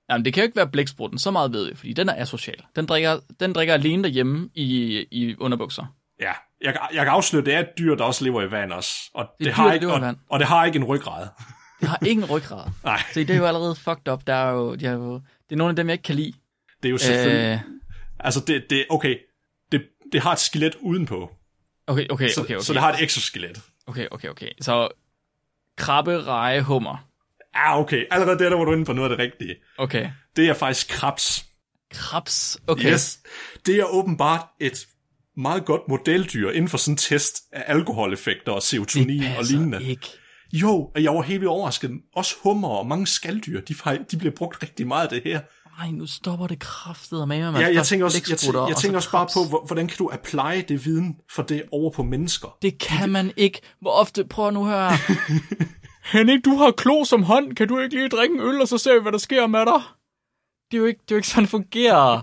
Jamen, det kan jo ikke være blæksprutten, så meget ved vi, fordi den er asocial. Den drikker, den drikker alene derhjemme i, i underbukser. Ja, jeg, jeg kan afsløre, det er et dyr, der også lever i vand også. Og det, er et har dyr, ikke, og, vand. og det har ikke en ryggrad. Det har ingen ryggrad. Nej, Så det er jo allerede fucked up. Der er jo, de er jo, det er nogle af dem, jeg ikke kan lide. det er jo selvfølgelig... Øh... Altså, det, det, okay, det, det har et skelet udenpå. Okay, okay, Så, okay, okay. så det har et exoskelet. Okay, okay, okay. Så krabbe, reje, hummer. Ja, okay. Allerede der, der var du inde på noget af det rigtige. Okay. Det er faktisk krebs. Krebs. Okay. Yes. Det er åbenbart et meget godt modeldyr inden for sådan en test af alkoholeffekter og serotonin det og lignende. ikke. Jo, og jeg var helt overrasket. Også hummer og mange skalddyr, de, de bliver brugt rigtig meget af det her. Ej, nu stopper det kraftet med, man. Ja, jeg tænker også, jeg, tænker, jeg tænker så også bare på, hvor- hvordan kan du apply det viden for det over på mennesker? Det kan man ikke. Hvor ofte, prøv nu høre. Henning, du har klo som hånd. Kan du ikke lige drikke en øl, og så ser vi, hvad der sker med dig? Det er jo ikke, det er jo ikke sådan, det fungerer.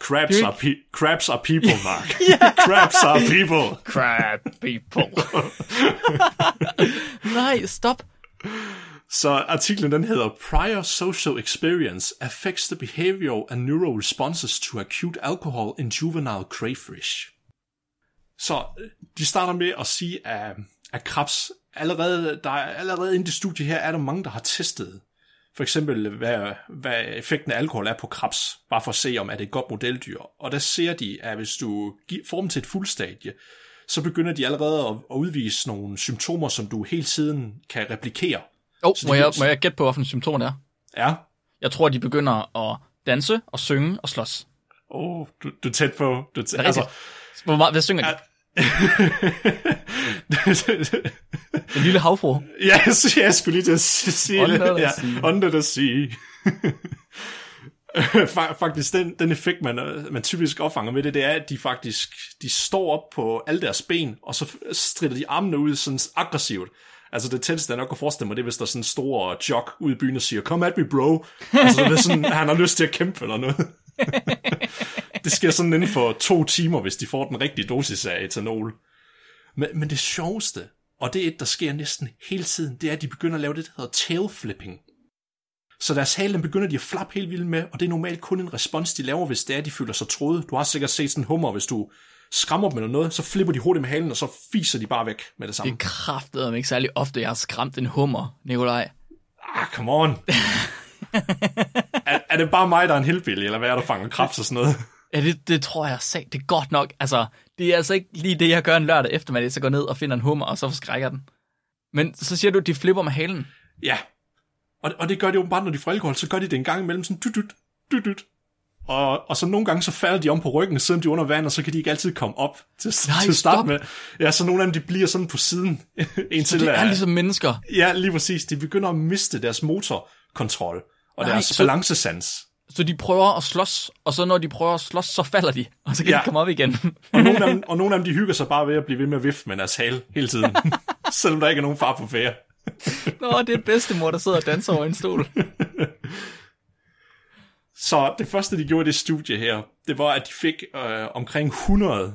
Crabs, Det er are, pe- crabs are people, Mark. crabs are people. Crab people. Nej, stop. Så artiklen den hedder Prior social experience affects the behavioral and neural responses to acute alcohol in juvenile crayfish. Så øh, de starter med at sige, at, at krebs, allerede, der er, allerede inden det studie her, er der mange, der har testet for eksempel, hvad, hvad effekten af alkohol er på krebs, bare for at se, om er det et godt modeldyr. Og der ser de, at hvis du får dem til et fuldstadie, så begynder de allerede at, at udvise nogle symptomer, som du hele tiden kan replikere. Oh, Så må, det jeg, må jeg gætte på, hvilken symptom det er? Ja, Jeg tror, de begynder at danse og synge og slås. Åh, oh, du, du er tæt på. Du er tæt, Er det rigtigt? Hvor meget, hvad synger de? Den lille havfru. ja, jeg, jeg skulle lige til at sige det. Under Ja, sea. under the sea. Fa- faktisk, den, den effekt, man, øh, man typisk opfanger med det, det er, at de faktisk de står op på alle deres ben, og så strider de armene ud sådan aggressivt. Altså det tætteste, jeg nok kan forestille mig, det er, hvis der er sådan en stor jock ude i byen og siger, come at me, bro. Altså det er sådan, han har lyst til at kæmpe eller noget. det sker sådan inden for to timer, hvis de får den rigtige dosis af etanol. Men, men det sjoveste, Og det er et, der sker næsten hele tiden. Det er, at de begynder at lave det, der hedder tail flipping. Så deres hale, den begynder de at flappe helt vildt med, og det er normalt kun en respons, de laver, hvis det er, de føler sig troet. Du har sikkert set sådan en hummer, hvis du skræmmer dem eller noget, så flipper de hurtigt med halen, og så fiser de bare væk med det Det samme. er kraftet ikke særlig ofte, jeg har skræmt en hummer, Nikolaj. Ah, come on. er, er, det bare mig, der er en hillbilly, eller hvad er der fanger krebs og sådan noget? Ja, det, det tror jeg sag. Det er godt nok. Altså, det er altså ikke lige det, jeg gør en lørdag eftermiddag, så går ned og finder en hummer, og så forskrækker den. Men så siger du, at de flipper med halen. Ja. Og, og det gør de åbenbart, når de får alkohol, så gør de det en gang imellem sådan dyt, dyt, dyt. Og, og så nogle gange så falder de om på ryggen, selvom de er under vand, og så kan de ikke altid komme op til, Nej, til at starte stop. med. Ja, så nogle af dem, de bliver sådan på siden. indtil, Det er at- ligesom mennesker. Ja, lige præcis. De begynder at miste deres motorkontrol og Nej, deres så- balancesans. Så de prøver at slås, og så når de prøver at slås, så falder de, og så kan Ja. de komme op igen. Og nogle, af dem, og nogle af dem, de hygger sig bare ved at blive ved med at vifte med deres hale hele tiden. Selvom der ikke er nogen far på færre. Nå, det er bedstemor, der sidder og danser over en stol. Så det første, de gjorde i det studie her, det var, at de fik øh, omkring 100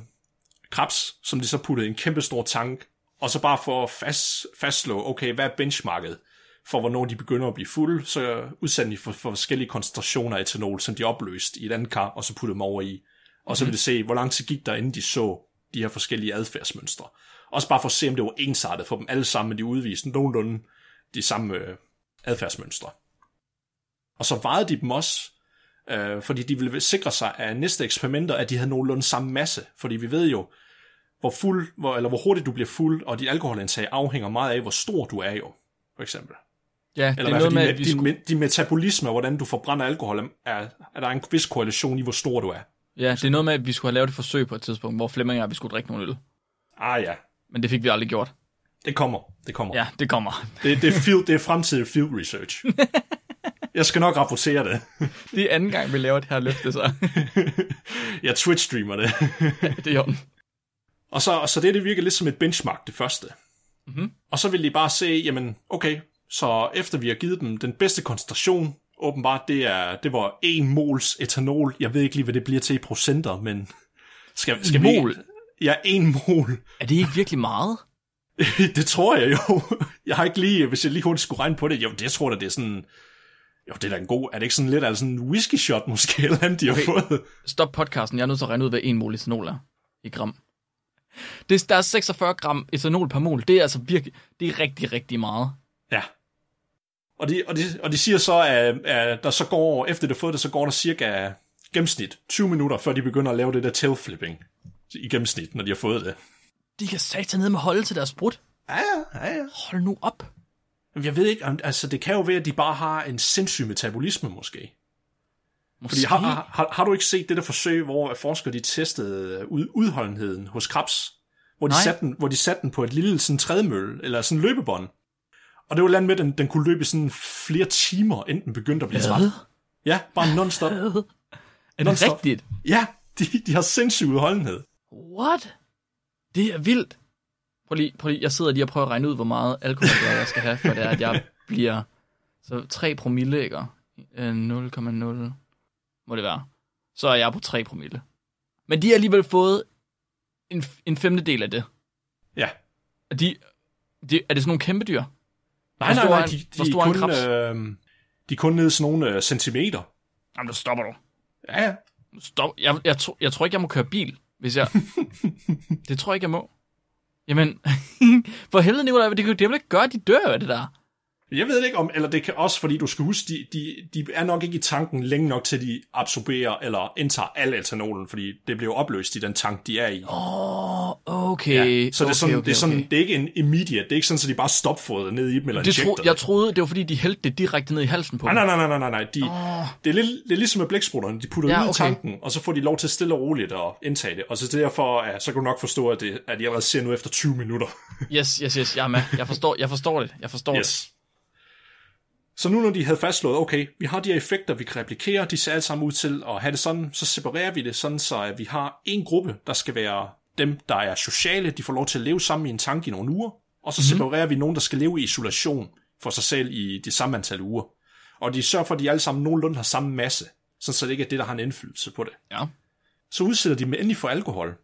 krebs, som de så puttede i en kæmpe stor tank, og så bare for at fast, fastslå, okay, hvad er benchmarket for, hvornår de begynder at blive fulde, så udsendte de for, for forskellige koncentrationer af etanol, som de opløste i et andet kar, og så puttede dem over i. Og så ville de se, hvor lang tid gik der, inden de så de her forskellige adfærdsmønstre. Også bare for at se, om det var ensartet for dem alle sammen, men de udviste nogenlunde de samme øh, adfærdsmønstre. Og så vejede de dem også, øh, fordi de ville sikre sig af næste eksperimenter, at de havde nogenlunde samme masse. Fordi vi ved jo, hvor fuld, hvor, eller hvor hurtigt du bliver fuld, og dit alkoholindtag afhænger meget af, hvor stor du er jo, for eksempel. Ja, det Eller er i hvert noget med, din, vi skulle... din, din metabolisme, og hvordan du forbrænder alkohol, er, er der en vis korrelation i, hvor stor du er. Ja, det er noget med, at vi skulle have lavet et forsøg på et tidspunkt, hvor Flemming og jeg, vi skulle drikke nogle øl. Ah ja, Men det fik vi aldrig gjort. det kommer, det kommer. Ja, det kommer. Det, det, er field, det er fremtidig field research. Jeg skal nok rapportere det. Det er anden gang, vi laver det her løfte, så Jeg Twitch-streamer det. det er orden. Og så, og så det, det virker lidt som et benchmark, det første. Mhm. Og så vil de bare se, jamen, okay, så efter vi har givet dem den bedste koncentration, åbenbart, det, er, det var 1 mols etanol. Jeg ved ikke lige, hvad det bliver til i procenter, men skal, skal Mol? vi... Ja, 1 mol. Er det ikke virkelig meget? det tror jeg jo. Jeg har ikke lige, hvis jeg lige hurtigt skulle regne på det, jo, det tror jeg, det er sådan... Jo, det er da en god... Er det ikke sådan lidt sådan en whisky shot måske, eller andet, de har Okay. fået? Stop podcasten, jeg er nødt til at regne ud, hvad 1 mol etanol er i gram. Det, der er 46 gram etanol per mol. Det er altså virkelig, det er rigtig, rigtig meget. Ja. Og de, og de, og de siger så, at, at der så går, efter det har fået det, så går der cirka gennemsnit 20 minutter, før de begynder at lave det der tail flipping i gennemsnit, når de har fået det. De kan satan ned med holde til deres brud. Ja, ja, ja, ja. Hold nu op. Jeg ved ikke, altså det kan jo være, at de bare har en sindssyg metabolisme måske. Måske. Fordi har, har, har, du ikke set det der forsøg, hvor forskere de testede ud, udholdenheden hos krebs? Hvor de, Nej. satte den, hvor de satte den på et lille sådan trædemølle, eller sådan løbebånd. Og det var land med, at den, den kunne løbe sådan flere timer, inden den begyndte at blive træt. Ja, bare non-stop. Er det Non-stop. rigtigt? Ja, de, de har sindssyg udholdenhed. What? Det er vildt. Prøv lige, prøv lige, jeg sidder lige og prøver at regne ud, hvor meget alkohol det er, jeg skal have, for det er, at jeg bliver... Så 3 promille, ikke? Øh, 0,0 må det være. Så er jeg på 3 promille. Men de har alligevel fået en, en femtedel af det. Ja. Er, de, de, er det sådan nogle kæmpe dyr? Nej, nej, nej, en- de, de, en kun, øh, de er kun nede sådan nogle øh, centimeter. Jamen, der stopper du. Ja, ja. Stop. Jeg, jeg, tro, jeg tror ikke, jeg må køre bil, hvis jeg... det tror jeg ikke, jeg må. Jamen, for helvede, Nicolaj, det kan det vil ikke gøre, de dør af det der. Jeg ved ikke om, eller det kan også, fordi du skal huske, de, de, de er nok ikke i tanken længe nok til, at de absorberer eller indtager al etanolen, fordi det bliver opløst i den tank, de er i. Åh, oh, okay. Ja, så det er, okay, sådan, okay, det, er sådan, det er ikke en immediate, det er ikke sådan, at de bare stopfodrer ned i dem eller Det tro, jeg troede, det var fordi, de hældte det direkte ned i halsen på Nej, dem. nej, nej, nej, nej, nej. De, Åh. det, er lidt, det er ligesom med blæksprutterne. De putter Ja, ud i tanken, og så får de lov til stille og roligt at indtage det. Og så derfor, ja, så kan du nok forstå, at, det, at de allerede ser nu efter 20 minutter. Yes, yes, yes, jeg er med. Jeg forstår, jeg forstår det. Jeg forstår det. Så nu når de havde fastslået, okay, vi har de her effekter, vi kan replikere, de ser alle sammen ud til at have det sådan, så separerer vi det sådan, så at vi har en gruppe, der skal være dem, der er sociale, de får lov til at leve sammen i en tank i nogle uger, og så mm-hmm. separerer vi nogen, der skal leve i isolation for sig selv i det samme antal uger. Og de sørger for, at de alle sammen nogenlunde har samme masse, sådan så det ikke er det, der har en indflydelse på det. Ja. Så udsætter de dem endelig for alkohol,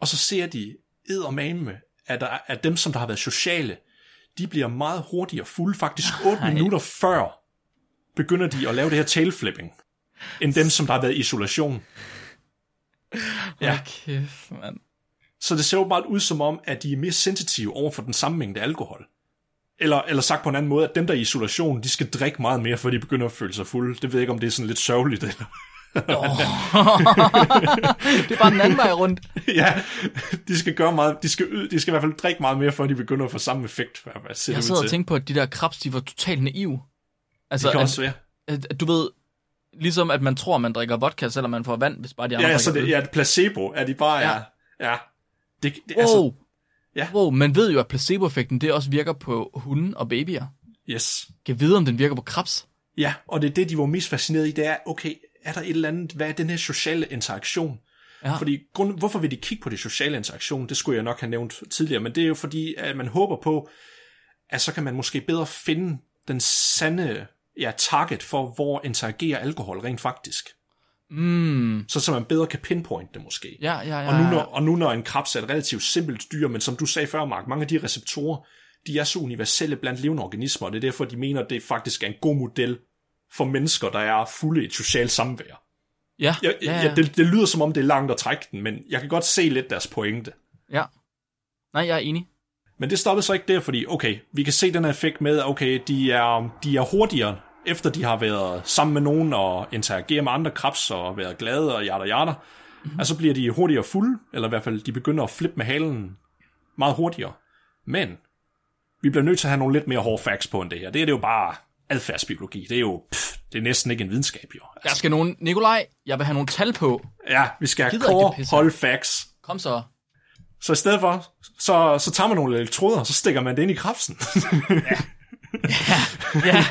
og så ser de eddermame, at, der, at dem, som der har været sociale, de bliver meget hurtigere fulde, faktisk 8 minutter før begynder de at lave det her tailflipping, end dem, som der har været i isolation. Ja. Kæft, mand. Så det ser jo bare ud som om, at de er mere sensitive over for den samme mængde alkohol. Eller, eller sagt på en anden måde, at dem, der er i isolation, de skal drikke meget mere, før de begynder at føle sig fulde. Det ved jeg ikke, om det er sådan lidt sørgeligt. Eller... det er bare den anden vej rundt. ja, de skal gøre meget, de skal, ø- de skal i hvert fald drikke meget mere, før de begynder at få samme effekt. Jeg sidder og tænker på, at de der krabs, de var totalt naive. Altså, Det kan at, også være. at, at, du ved, ligesom at man tror, man drikker vodka, selvom man får vand, hvis bare de andre Ja, så det et placebo, er de bare, ja. Ja. ja. Det, det, Wow. altså, ja. wow, man ved jo, at placeboeffekten, det også virker på hunde og babyer. yes. Kan vide, om den virker på krabs. Ja, og det er det, de var mest fascineret i, det er, okay, er der et eller andet, hvad er den her sociale interaktion? Ja. Fordi, grund, hvorfor vil de kigge på det sociale interaktion? Det skulle jeg nok have nævnt tidligere, men det er jo fordi, at man håber på, at så kan man måske bedre finde den sande ja, target for, hvor interagerer alkohol rent faktisk. Mm, Så, så man bedre kan pinpointe det måske. ja, ja, ja. Og nu, når, og nu når en krebs er et relativt simpelt dyr, men som du sagde før, Mark, mange af de receptorer, de er så universelle blandt levende organismer, og det er derfor, de mener, at det faktisk er en god model for mennesker, der er fulde i et socialt samvær. Ja, Jeg, ja, ja, ja. Det, det lyder som om, det er langt at trække den, men jeg kan godt se lidt deres pointe. ja. Nej, jeg er enig. Men det stoppede så ikke der, fordi okay, vi kan se den her effekt med, okay, de er, de er hurtigere, efter de har været sammen med nogen og interageret med andre krebs og været glade og yada yada. Mm-hmm. Og så bliver de hurtigere fulde, eller i hvert fald de begynder at flippe med halen meget hurtigere. Men vi bliver nødt til at have nogle lidt mere hårde facts på end det her. Det er det jo bare adfærdsbiologi. Det er jo, pff, det er næsten ikke en videnskab jo. Der skal nogen... Nikolaj, jeg vil have nogle tal på. Ja, vi skal have core hold facts. Kom så. Så i stedet for, så, så tager man nogle elektroder, og så stikker man det ind i krebsen. Ja.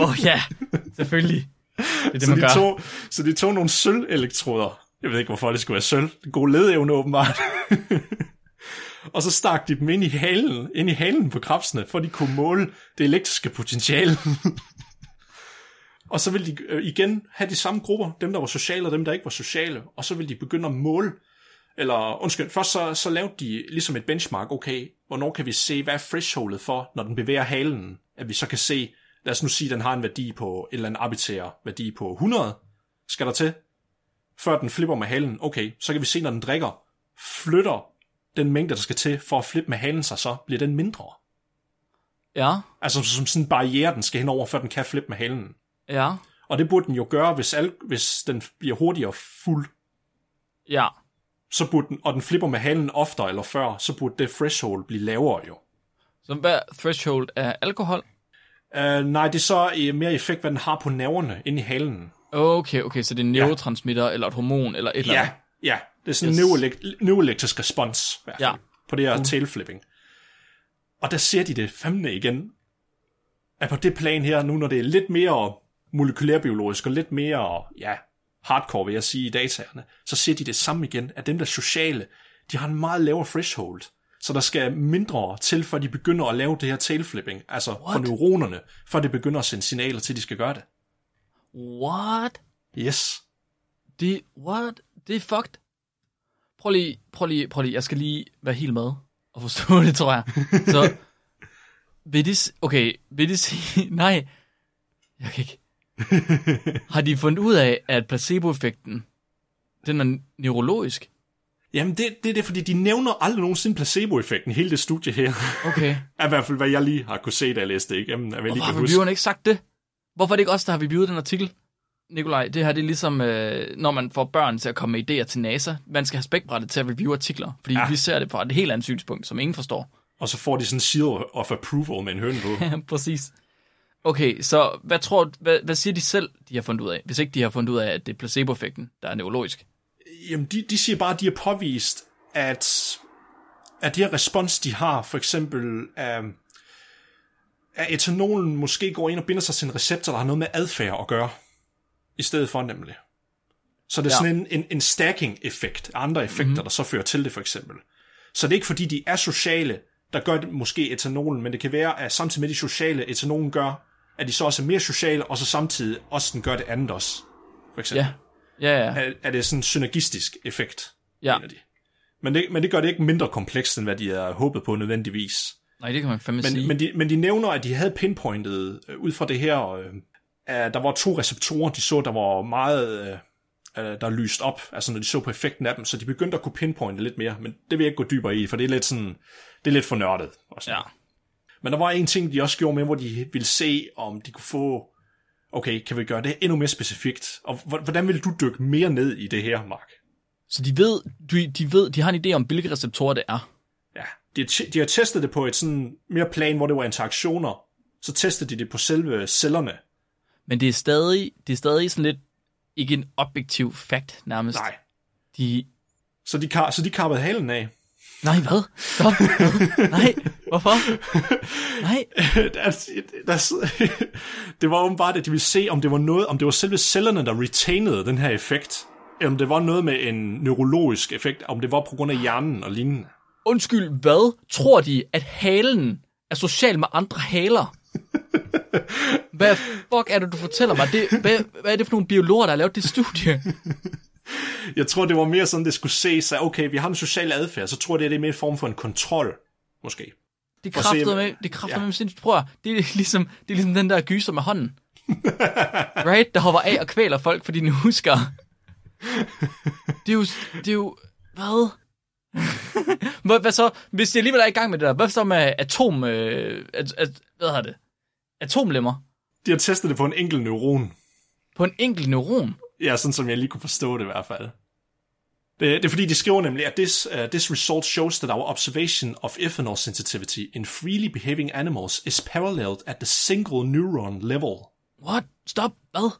Åh oh, ja, selvfølgelig. Det er det, så, man de gør. tog, så de tog nogle sølvelektroder. Jeg ved ikke, hvorfor det skulle være sølv. God ledevne, åbenbart. og så stak de dem ind i halen, ind i halen på krabsene, for de kunne måle det elektriske potentiale. og så ville de øh, igen have de samme grupper, dem der var sociale og dem der ikke var sociale, og så ville de begynde at måle, eller undskyld, først så, så lavede de ligesom et benchmark, okay, hvornår kan vi se, hvad er thresholdet for, når den bevæger halen, at vi så kan se, lad os nu sige, at den har en værdi på, en eller anden arbitrær værdi på 100, skal der til, før den flipper med halen, okay, så kan vi se, når den drikker, flytter den mængde, der skal til for at flippe med halen sig så, bliver den mindre. Ja, Altså som sådan en barriere, den skal hen over, før den kan flippe med halen. ja, Og det burde den jo gøre, hvis, al- hvis den bliver hurtigere fuld, ja. så burde den, og den flipper med halen oftere eller før, så burde det threshold blive lavere jo. Så hvad er threshold af alkohol? Uh, nej, det er så uh, mere effekt, hvad den har på nerverne inde i halen. Okay, okay, så det er en neurotransmitter, ja. eller et hormon, eller et eller Ja, andet. ja. Det er sådan Yes. en neuroelekt- neuroelektrisk respons, Ja. på det her tailflipping. Og der ser de det fandme igen, at på det plan her, nu når det er lidt mere molekylærbiologisk og lidt mere, ja, hardcore vil jeg sige i dataerne, så ser de det samme igen, at dem der er sociale, de har en meget lavere threshold. Så der skal mindre til, før de begynder at lave det her tailflipping, altså What? for neuronerne, før det begynder at sende signaler til, at de skal gøre det. What? Yes. Det, what? Det er fucked. Prøv lige, prøv lige, prøv lige, jeg skal lige være helt med og forstå det, tror jeg. Så, vil de, s- okay, vil de sige, nej, jeg kan ikke. Har de fundet ud af, at placeboeffekten, den er neurologisk? Jamen, det, det er det, fordi de nævner aldrig nogensinde placeboeffekten hele det studie her. Okay. er i hvert fald, hvad jeg lige har kunne se, da jeg læste det igennem. Jeg vil lige Hvorfor kan har revieweren ikke sagt det? Hvorfor er det ikke os, der har reviewet den artikel? Nikolaj, det her det er ligesom, øh, når man får børn til at komme med idéer til NASA. Man skal have spækbrættet til at review artikler, fordi ja. Vi ser det fra et helt andet synspunkt, som ingen forstår. Og så får de sådan seal of approval med en høne på. Præcis. Okay, så hvad tror du- hvad, hvad siger de selv, de har fundet ud af, hvis ikke de har fundet ud af, at det er placeboeffekten, der er neurologisk? Jamen, de, de siger bare, at de har påvist, at, at de her respons, de har, for eksempel, at, at etanolen måske går ind og binder sig til en receptor, der har noget med adfærd at gøre, i stedet for nemlig. Så det er Ja. sådan en, en, en stacking-effekt af andre effekter, mm-hmm. der så fører til det, for eksempel. Så det er ikke fordi, de er sociale, der gør det måske etanolen, men det kan være, at samtidig med de sociale, etanolen gør, at de så også er mere sociale, og så samtidig også den gør det andet også, for eksempel. Ja, ja, ja. Er, er det sådan en synergistisk effekt, Ja. mener de. Men det, men det gør det ikke mindre komplekst, end hvad de havde håbet på nødvendigvis. Nej, det kan man fandme sige. Men, men, de, men de nævner, at de havde pinpointet øh, ud fra det her, øh, der var to receptorer, de så, der var meget, øh, øh, der lyst op, altså når de så på effekten af dem, så de begyndte at kunne pinpointe lidt mere, men det vil jeg ikke gå dybere i, for det er lidt sådan, det er lidt for nørdet. Og sådan. Ja. Men der var en ting, de også gjorde med, hvor de ville se, om de kunne få, okay, kan vi gøre det endnu mere specifikt, og hvordan vil du dykke mere ned i det her, Mark? Så de ved, de, de ved, de har en idé om, hvilke receptorer det er. Ja, de, de har testet det på et sådan mere plan, hvor det var interaktioner, så testede de det på selve cellerne. Men det er stadig, det er stadig sådan lidt, ikke en objektiv fact nærmest. Nej, De, så de, kar- så de kappede halen af. nej, hvad? Stop. Nej, hvorfor? Nej. det var åbenbart, at de ville se, om det var noget, om det var selve cellerne, der retainede den her effekt, eller om det var noget med en neurologisk effekt, om det var på grund af hjernen og lignende. Undskyld, hvad? Tror de, at halen er social med andre haler? Hvad fuck er det, du fortæller mig? Det, hvad, hvad er det for nogle biologer, der har lavet det studie? Jeg tror, det var mere sådan, det skulle ses, at okay, vi har en social adfærd, så tror jeg, det er mere en form for en kontrol, måske. Det kræfter med, det kræfter Ja. med sindssygt. Prøv at, det er ligesom, det er ligesom den der gyser med hånden. right? Der hopper af og kvæler folk, fordi de husker. Det er jo, det er jo, hvad? hvad, hvad så, hvis de alligevel er i gang med det der, hvad så med atom, øh, at, at, hvad hedder det? Atomlemmer De har testet det på en enkelt neuron. på en enkelt neuron. Ja, sådan som jeg lige kunne forstå det i hvert fald. Det, det er fordi, de skriver nemlig, at this, uh, this result shows that our observation of ethanol sensitivity in freely behaving animals is paralleled at the single neuron level. What? Stop. Hvad?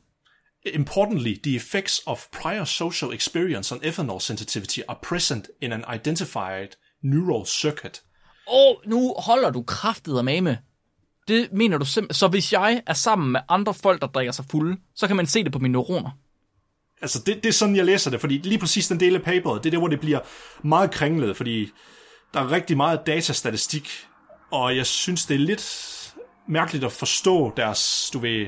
Importantly, the effects of prior social experience on ethanol sensitivity are present in an identified neural circuit. Åh, oh, nu holder du kraftet med med. Det mener du simpelthen. Så hvis jeg er sammen med andre folk, der drikker sig fulde, så kan man se det på mine neuroner. Altså, det, det er sådan, jeg læser det, fordi lige præcis den del af paperet, det er der, hvor det bliver meget kringlet, fordi der er rigtig meget datastatistik, og jeg synes, det er lidt mærkeligt at forstå deres, du ved,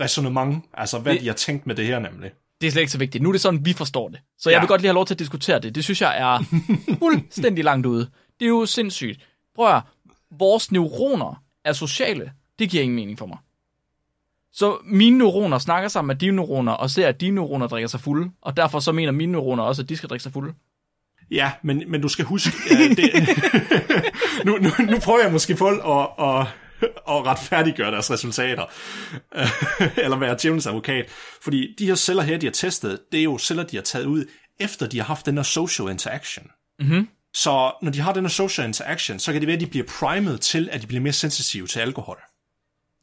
resonemang, altså hvad Det- de har tænkt med det her nemlig. Det er slet ikke så vigtigt. Nu er det sådan, vi forstår det. Så jeg Ja. vil godt lige have lov til at diskutere det. Det synes jeg er fuldstændig langt ude. Det er jo sindssygt. Prøv at vores neuroner er sociale. Det giver ingen mening for mig. Så mine neuroner snakker sammen med dine neuroner, og ser, at dine neuroner drikker sig fulde, og derfor så mener mine neuroner også, at de skal drikke sig fulde. Ja, men, men du skal huske, uh, det, nu, nu, nu prøver jeg måske på at, at, at retfærdiggøre deres resultater, eller være djævelens advokat, fordi de her celler her, de har testet, det er jo celler, de har taget ud, efter de har haft den her social interaction. Mhm. Så når de har den her social interaction, så kan det være, at de bliver primet til, at de bliver mere sensitive til alkohol.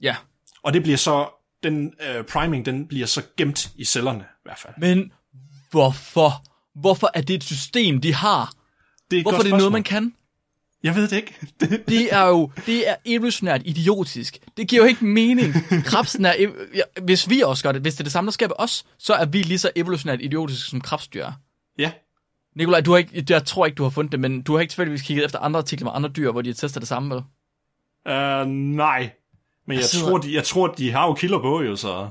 Ja. Og det bliver så, den uh, priming, den bliver så gemt i cellerne i hvert fald. Men hvorfor? Hvorfor er det et system, de har? Det er Hvorfor er det noget, man kan? Jeg ved det ikke. Det, er jo, det er evolutionært idiotisk. Det giver jo ikke mening. Krebsen er, ja, hvis vi også gør det, hvis det er det samme, der ved os, så er vi lige så evolutionært idiotiske som krebsdyr. ja, Nikolaj, du har ikke, jeg tror ikke, du har fundet det, men du har ikke tilfældigvis kigget efter andre artikler med andre dyr, hvor de har testet det samme, vel? Uh, nej, men jeg sidder- tror, de, jeg tror, de har jo kilder på, jo, så...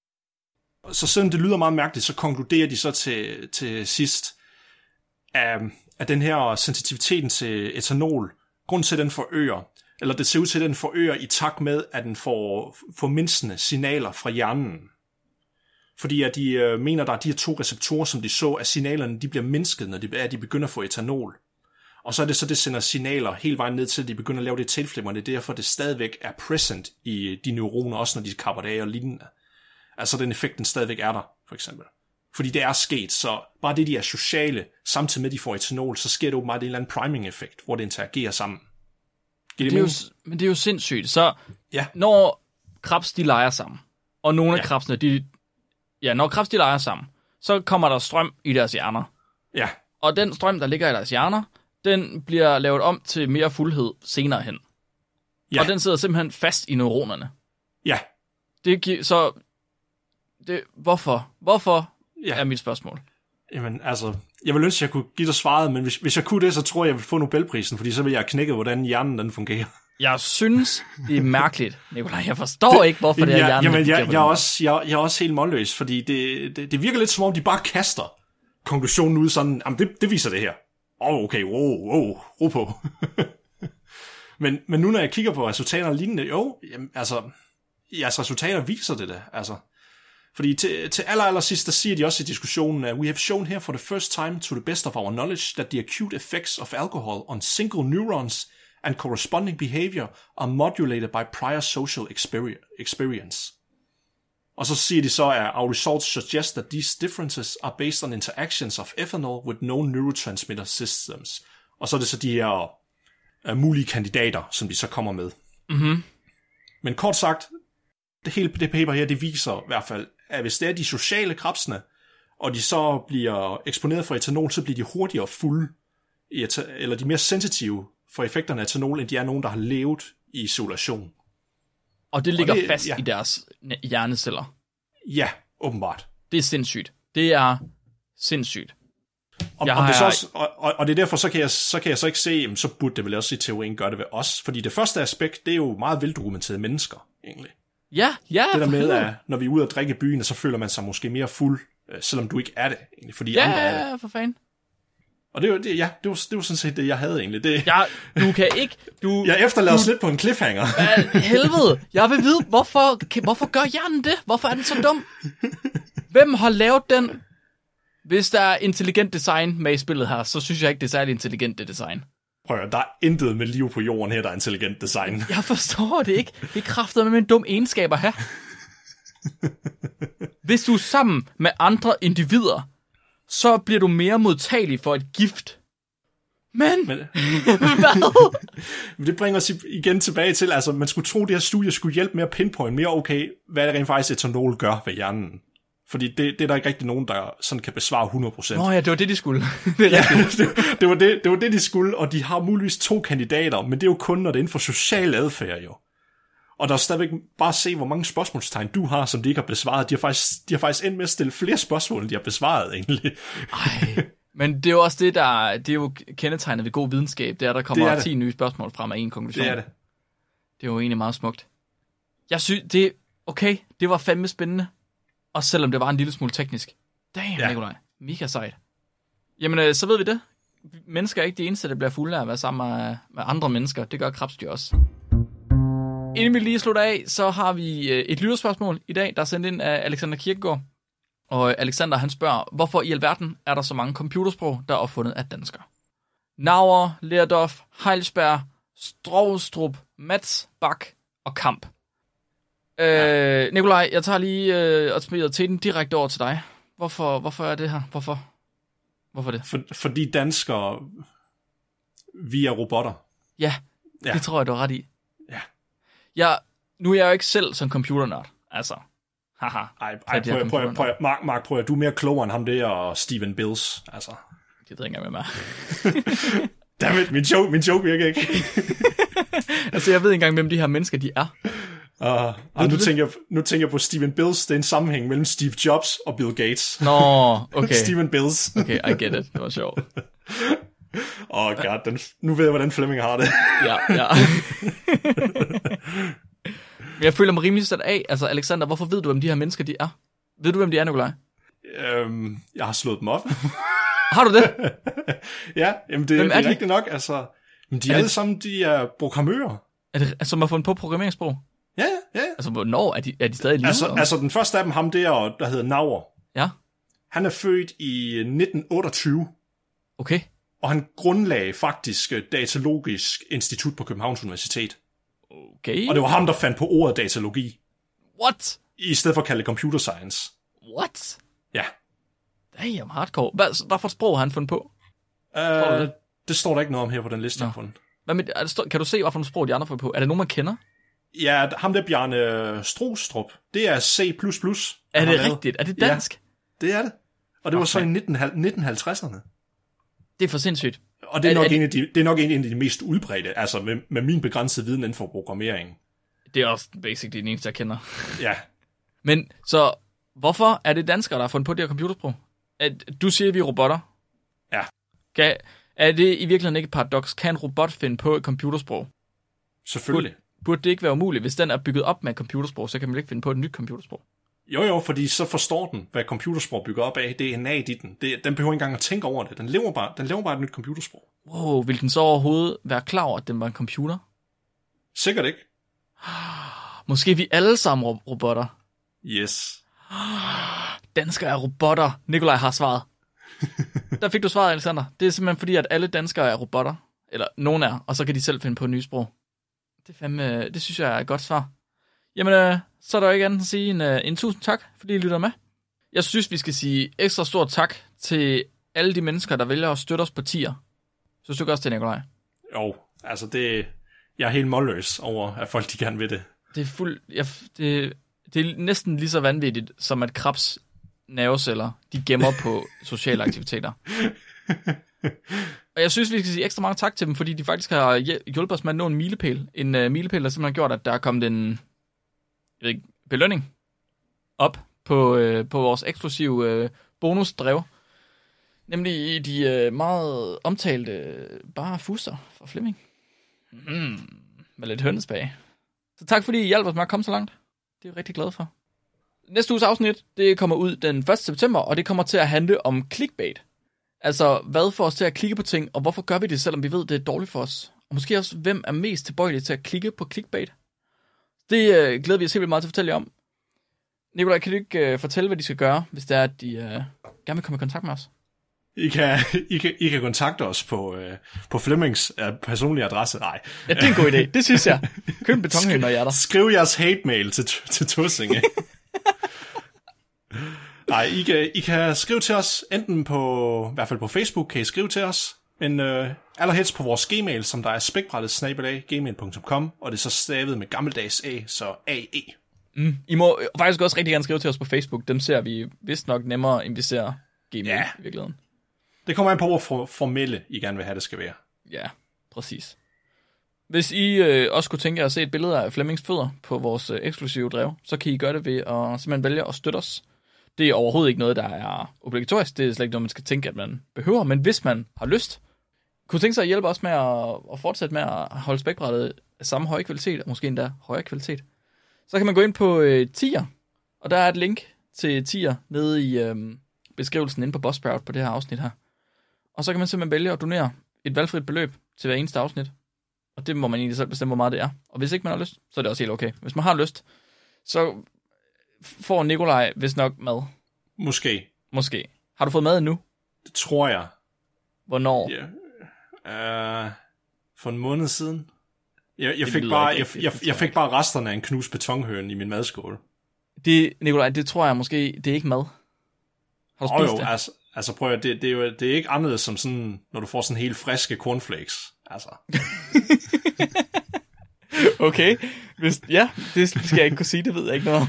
så selvom det lyder meget mærkeligt, så konkluderer de så til, til sidst, at, at den her sensitiviteten til etanol, grund til, at den forøger, eller det ser ud til, at den forøger i takt med, at den får formindskende signaler fra hjernen. Fordi at de øh, mener, der er de her to receptorer, som de så, at signalerne de bliver mindsket, når de, at de begynder at få etanol. Og så er det så, det sender signaler hele vejen ned til, at de begynder at lave det tilflimmer. Det er derfor, det stadigvæk er present i de neuroner, også når de kapper det af og lignende. Altså den effekt, den stadigvæk er der, for eksempel. Fordi det er sket, så bare det, de er sociale, samtidig med, at de får etanol, så sker det åbenbart en eller anden priming-effekt, hvor det interagerer sammen. Giver det, Det er jo, men det er jo sindssygt. Så Ja. når krebs, de leger sammen, og nogle af Ja. krebsene, de, ja, når krebs, de leger sammen, så kommer der strøm i deres hjerner. Ja, Og den strøm, der ligger i deres hjerner, den bliver lavet om til mere fuldhed senere hen. Ja. Og den sidder simpelthen fast i neuronerne. ja, Det giver, så, det, hvorfor? Hvorfor ja. er mit spørgsmål. Jamen, altså, jeg vil ønske, at jeg kunne give dig svaret, men hvis, hvis jeg kunne det, så tror jeg, jeg vil få Nobelprisen, fordi så vil jeg knække, hvordan hjernen den fungerer. Jeg synes, det er mærkeligt, Nikolaj. Jeg forstår ikke, hvorfor det er hjernen. jamen, jeg, jeg, er også, jeg, jeg er også helt målløs, fordi det, det, det virker lidt som om, de bare kaster konklusionen ud sådan, jamen det, det viser det her. oh, okay, wow, wow, ro på. men, men nu når jeg kigger på resultater og lignende, jo, jamen, altså, jeres resultater viser det da, altså. Fordi til, til aller, aller sidst, der siger de også i diskussionen, at we have shown here for the first time to the best of our knowledge that the acute effects of alcohol on single neurons and corresponding behavior are modulated by prior social experience. Og så siger de så, at our results suggest that these differences are based on interactions of ethanol with known neurotransmitter systems. Og så er det så de her uh, mulige kandidater, som de så kommer med. Mm-hmm. Men kort sagt, det hele det paper her, det viser i hvert fald, at hvis det er de sociale krabsene, og de så bliver eksponeret for etanol, så bliver de hurtigere fulde, eller de er mere sensitive for effekterne af etanol, end de er nogen, der har levet i isolation. Og det ligger og det, fast ja. i deres hjerneceller. Ja, åbenbart. Det er sindssygt. Det er sindssygt. Og, jeg, om det så også, og, og, og det er derfor, så kan, jeg, så kan jeg så ikke se, jamen, så burde det vel også i teorien gøre det ved os. Fordi det første aspekt, det er jo meget veldokumenterede mennesker, egentlig. Ja, ja. Det der med, at når vi er ude og drikke i byen, så føler man sig måske mere fuld, øh, selvom du ikke er det, egentlig, fordi ja, andre er det. Ja, for fanden. Og det var, det, ja, det var, det var sådan set det, jeg havde egentlig. Det, ja, du kan ikke... Du, jeg efterlader os lidt på en cliffhanger. Ja, helvede, jeg vil vide, hvorfor, hvorfor gør hjernen det? Hvorfor er den så dum? Hvem har lavet den? Hvis der er intelligent design med i spillet her, så synes jeg ikke, det er særlig intelligent, det design. Prøv at, der er intet med liv på jorden her, der er intelligent design. Jeg forstår det ikke. Det er kraftet med en dum egenskaber her. Hvis du er sammen med andre individer, så bliver du mere modtagelig for et gift. Men, Men hvad? det bringer os igen tilbage til, altså man skulle tro, at det her studie skulle hjælpe med at pinpoint mere, okay, hvad det rent faktisk etanol gør ved hjernen. Fordi det, det er der ikke rigtig nogen, der sådan kan besvare 100%. Nå ja, det var det, de skulle. det, ja, det, det, var det, det var det, de skulle, og de har muligvis to kandidater, men det er jo kun, når det er inden for social adfærd jo. Og der er stadigvæk bare se, hvor mange spørgsmålstegn du har, som de ikke har besvaret. De har faktisk, de har faktisk endt med at stille flere spørgsmål, end de har besvaret egentlig. Ej, men det er jo også det, der det er jo kendetegnet ved god videnskab. Det er, der kommer det er det. 10 nye spørgsmål frem af en konklusion. Det er det. Det er jo egentlig meget smukt. Jeg synes, det okay, det var fandme spændende. Også selvom det var en lille smule teknisk. Damn, ja. Nikolaj. Mika sejt. Jamen, øh, så ved vi det. Mennesker er ikke de eneste, der bliver fulde af at være sammen med, med andre mennesker. Det gør krabstyr også. Inden vi lige slutter af, så har vi øh, et lytterspørgsmål i dag, der er sendt ind af Alexander Kirkegaard. Og Alexander han spørger, hvorfor i alverden er der så mange computersprog, der er opfundet af danskere? Nauer, Lerdorf, Heilsberg, Strovstrup, Mats, Bak og Kamp. Øh, ja. Nikolaj, jeg tager lige øh, og smider til den direkte over til dig. Hvorfor, hvorfor er det her? Hvorfor? Hvorfor det? For, fordi danskere, vi er robotter. Ja, ja, det tror jeg, du har ret i. Jeg, nu er jeg jo ikke selv som computernørd, altså. Haha. Ej, ej prøv, prøv, prøv, Mark, Mark, prøv, du er mere klogere end ham der og Steven Bills, altså. Det ved jeg ikke engang, med mig. Dammit, min joke, min joke virker ikke. altså, jeg ved ikke engang, hvem de her mennesker, de er. Uh, uh, nu, tænker jeg, nu tænker jeg på Steven Bills. Det er en sammenhæng mellem Steve Jobs og Bill Gates. Nå, okay. Steven Bills. okay, I get it. Det var sjovt. Åh, oh god, den, nu ved jeg, hvordan Fleming har det. ja, ja. Men jeg føler mig rimelig sat af. Altså, Alexander, hvorfor ved du, hvem de her mennesker de er? Ved du, hvem de er, Nikolaj? Øhm, jeg har slået dem op. har du det? ja, jamen det, hvem er, det er de? rigtigt nok. Altså, men de er, er alle det... sammen, de er programmører. Er det, altså, man har fundet på programmeringssprog? Ja, ja, ja. Altså, hvornår er de, er de stadig lige? Altså, altså, den første af dem, ham der, der hedder Nauer. Ja. Han er født i 1928. Okay. Og han grundlagde faktisk øh, Datalogisk Institut på Københavns Universitet. Okay. Og det var ham, der fandt på ordet datalogi. What? I stedet for at kalde det computer science. What? Ja. Damn, hardcore. Hvad, hvad for et sprog har han fundet på? Uh, det? det står der ikke noget om her på den liste, Nå. jeg har fundet. Hvad med, er det, kan du se, hvad for nogle sprog de andre får på? Er det nogen, man kender? Ja, ham der Bjarne Strostrup, det er C++. Er det rigtigt? Er det dansk? Ja, det er det. Og det okay. var så i 19, 1950'erne. Det er for sindssygt. Og det er, nok, er det... En af de, det er nok en af de mest udbredte, altså med, med min begrænsede viden inden for programmering. Det er også basically den eneste, jeg kender. Ja. Men så, hvorfor er det danskere, der har fundet på det her computersprog? At, du siger, at vi er robotter. Ja. Kan, er det i virkeligheden ikke et paradoks? Kan en robot finde på et computersprog? Selvfølgelig. Burde, burde det ikke være umuligt? Hvis den er bygget op med et computersprog, så kan man ikke finde på et nyt computersprog. Jo, jo, fordi så forstår den, hvad computersprog bygger op af. Det er nat i den. Det, den behøver ikke engang at tænke over det. Den lever bare, den lever bare et nyt computersprog. Wow, vil den så overhovedet være klar over, at den var en computer? Sikkert ikke. Måske vi alle sammen ro- robotter. Yes. Danskere er robotter. Nikolaj har svaret. Der fik du svaret, Alexander. Det er simpelthen fordi, at alle danskere er robotter. Eller nogen er, og så kan de selv finde på et nyt sprog. Det, fandme, det synes jeg er et godt svar. Jamen, øh, så er der jo ikke andet at sige en, øh, en tusind tak, fordi I lytter med. Jeg synes, vi skal sige ekstra stor tak til alle de mennesker, der vælger at støtte os på tier. Synes du ikke også det, Nikolaj? Jo, altså det... Jeg er helt målløs over, at folk de gerne vil det. Det er fuld, jeg, det, det er næsten lige så vanvittigt, som at krebs nerveceller, de gemmer på sociale aktiviteter. Og jeg synes, vi skal sige ekstra mange tak til dem, fordi de faktisk har hjulpet os med at nå en milepæl. En uh, milepæl, der simpelthen har gjort, at der er kommet en jeg ved ikke, belønning op på, øh, på vores eksklusive øh, bonusdrev. Nemlig i de øh, meget omtalte øh, bare fusser fra Flemming. Mm, med lidt hønsbag. Så tak fordi I hjalp os med at komme så langt. Det er jeg rigtig glad for. Næste uges afsnit, det kommer ud den 1. september, og det kommer til at handle om clickbait. Altså, hvad får os til at klikke på ting, og hvorfor gør vi det, selvom vi ved, det er dårligt for os? Og måske også, hvem er mest tilbøjelig til at klikke på clickbait? Det øh, glæder vi os helt vildt meget til at fortælle jer om. Nikolaj, kan du ikke øh, fortælle, hvad de skal gøre, hvis det er, at de øh, gerne vil komme i kontakt med os? I kan, I kan, I kan kontakte os på, øh, på Flemmings øh, personlige adresse. Nej. Ja, det er en god idé. Det synes jeg. Køb en betonhøn, når jeg er der. Skriv jeres hate-mail til, til Tussinge. Nej, I kan, I kan skrive til os, enten på, i hvert fald på Facebook, kan I skrive til os, men øh, allerhelst på vores gmail, som der er spækbrættet gmail.com, og det er så stavet med gammeldags A, så AE. Mm. I må faktisk også rigtig gerne skrive til os på Facebook. Dem ser vi vist nok nemmere, end vi ser Gmail Ja. i virkeligheden. Det kommer an på, hvor for, formelle I gerne vil have, det skal være. Ja, præcis. Hvis I øh, også kunne tænke jer at se et billede af Flemmings fødder på vores øh, eksklusive drev, så kan I gøre det ved at simpelthen vælge at støtte os. Det er overhovedet ikke noget, der er obligatorisk. Det er slet ikke noget, man skal tænke, at man behøver. Men hvis man har lyst, kunne tænke sig at hjælpe os med at, at fortsætte med at holde spækbrættet af samme høje kvalitet, og måske endda højere kvalitet, så kan man gå ind på øh, Tier, og der er et link til Tier nede i øh, beskrivelsen inde på Buzzsprout på det her afsnit her. Og så kan man simpelthen vælge at donere et valgfrit beløb til hver eneste afsnit. Og det må man egentlig selv bestemme, hvor meget det er. Og hvis ikke man har lyst, så er det også helt okay. Hvis man har lyst, så får Nikolaj vist nok mad. Måske. Måske. Har du fået mad nu? Det tror jeg. Hvornår? Ja. Uh, for en måned siden. Jeg, jeg, fik bare, jeg, jeg, jeg fik bare resterne af en knust betonhøn i min madskål. Det, Nikolaj, det tror jeg måske, det er ikke mad. Har du Og spist jo, det? altså, altså prøv at, det, det, er jo, det er ikke anderledes som sådan, når du får sådan helt friske cornflakes. Altså, Okay. Hvis, ja, det skal jeg ikke kunne sige, det ved jeg ikke noget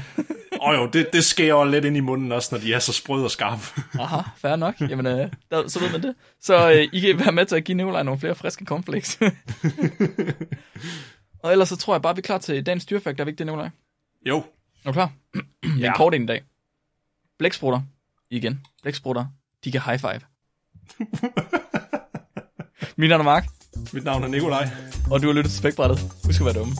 og jo, det, det skærer lidt ind i munden også, når de er så sprøde og skarpe. Aha, fair nok. Jamen, øh, der, så ved man det. Så øh, I kan være med til at give Nikolaj nogle flere friske cornflakes. og ellers så tror jeg bare, vi er klar til dagens dyrefakt. Er vi ikke det, Nikolaj? jo, Er du klar? Det er en Ja. kort en i dag. Blæksprutter. Igen. Blæksprutter. De kan high five. Mit navn er Mark, mit navn er Nikolaj. og du har lyttet til Spækbrættet. Husk at være dumme.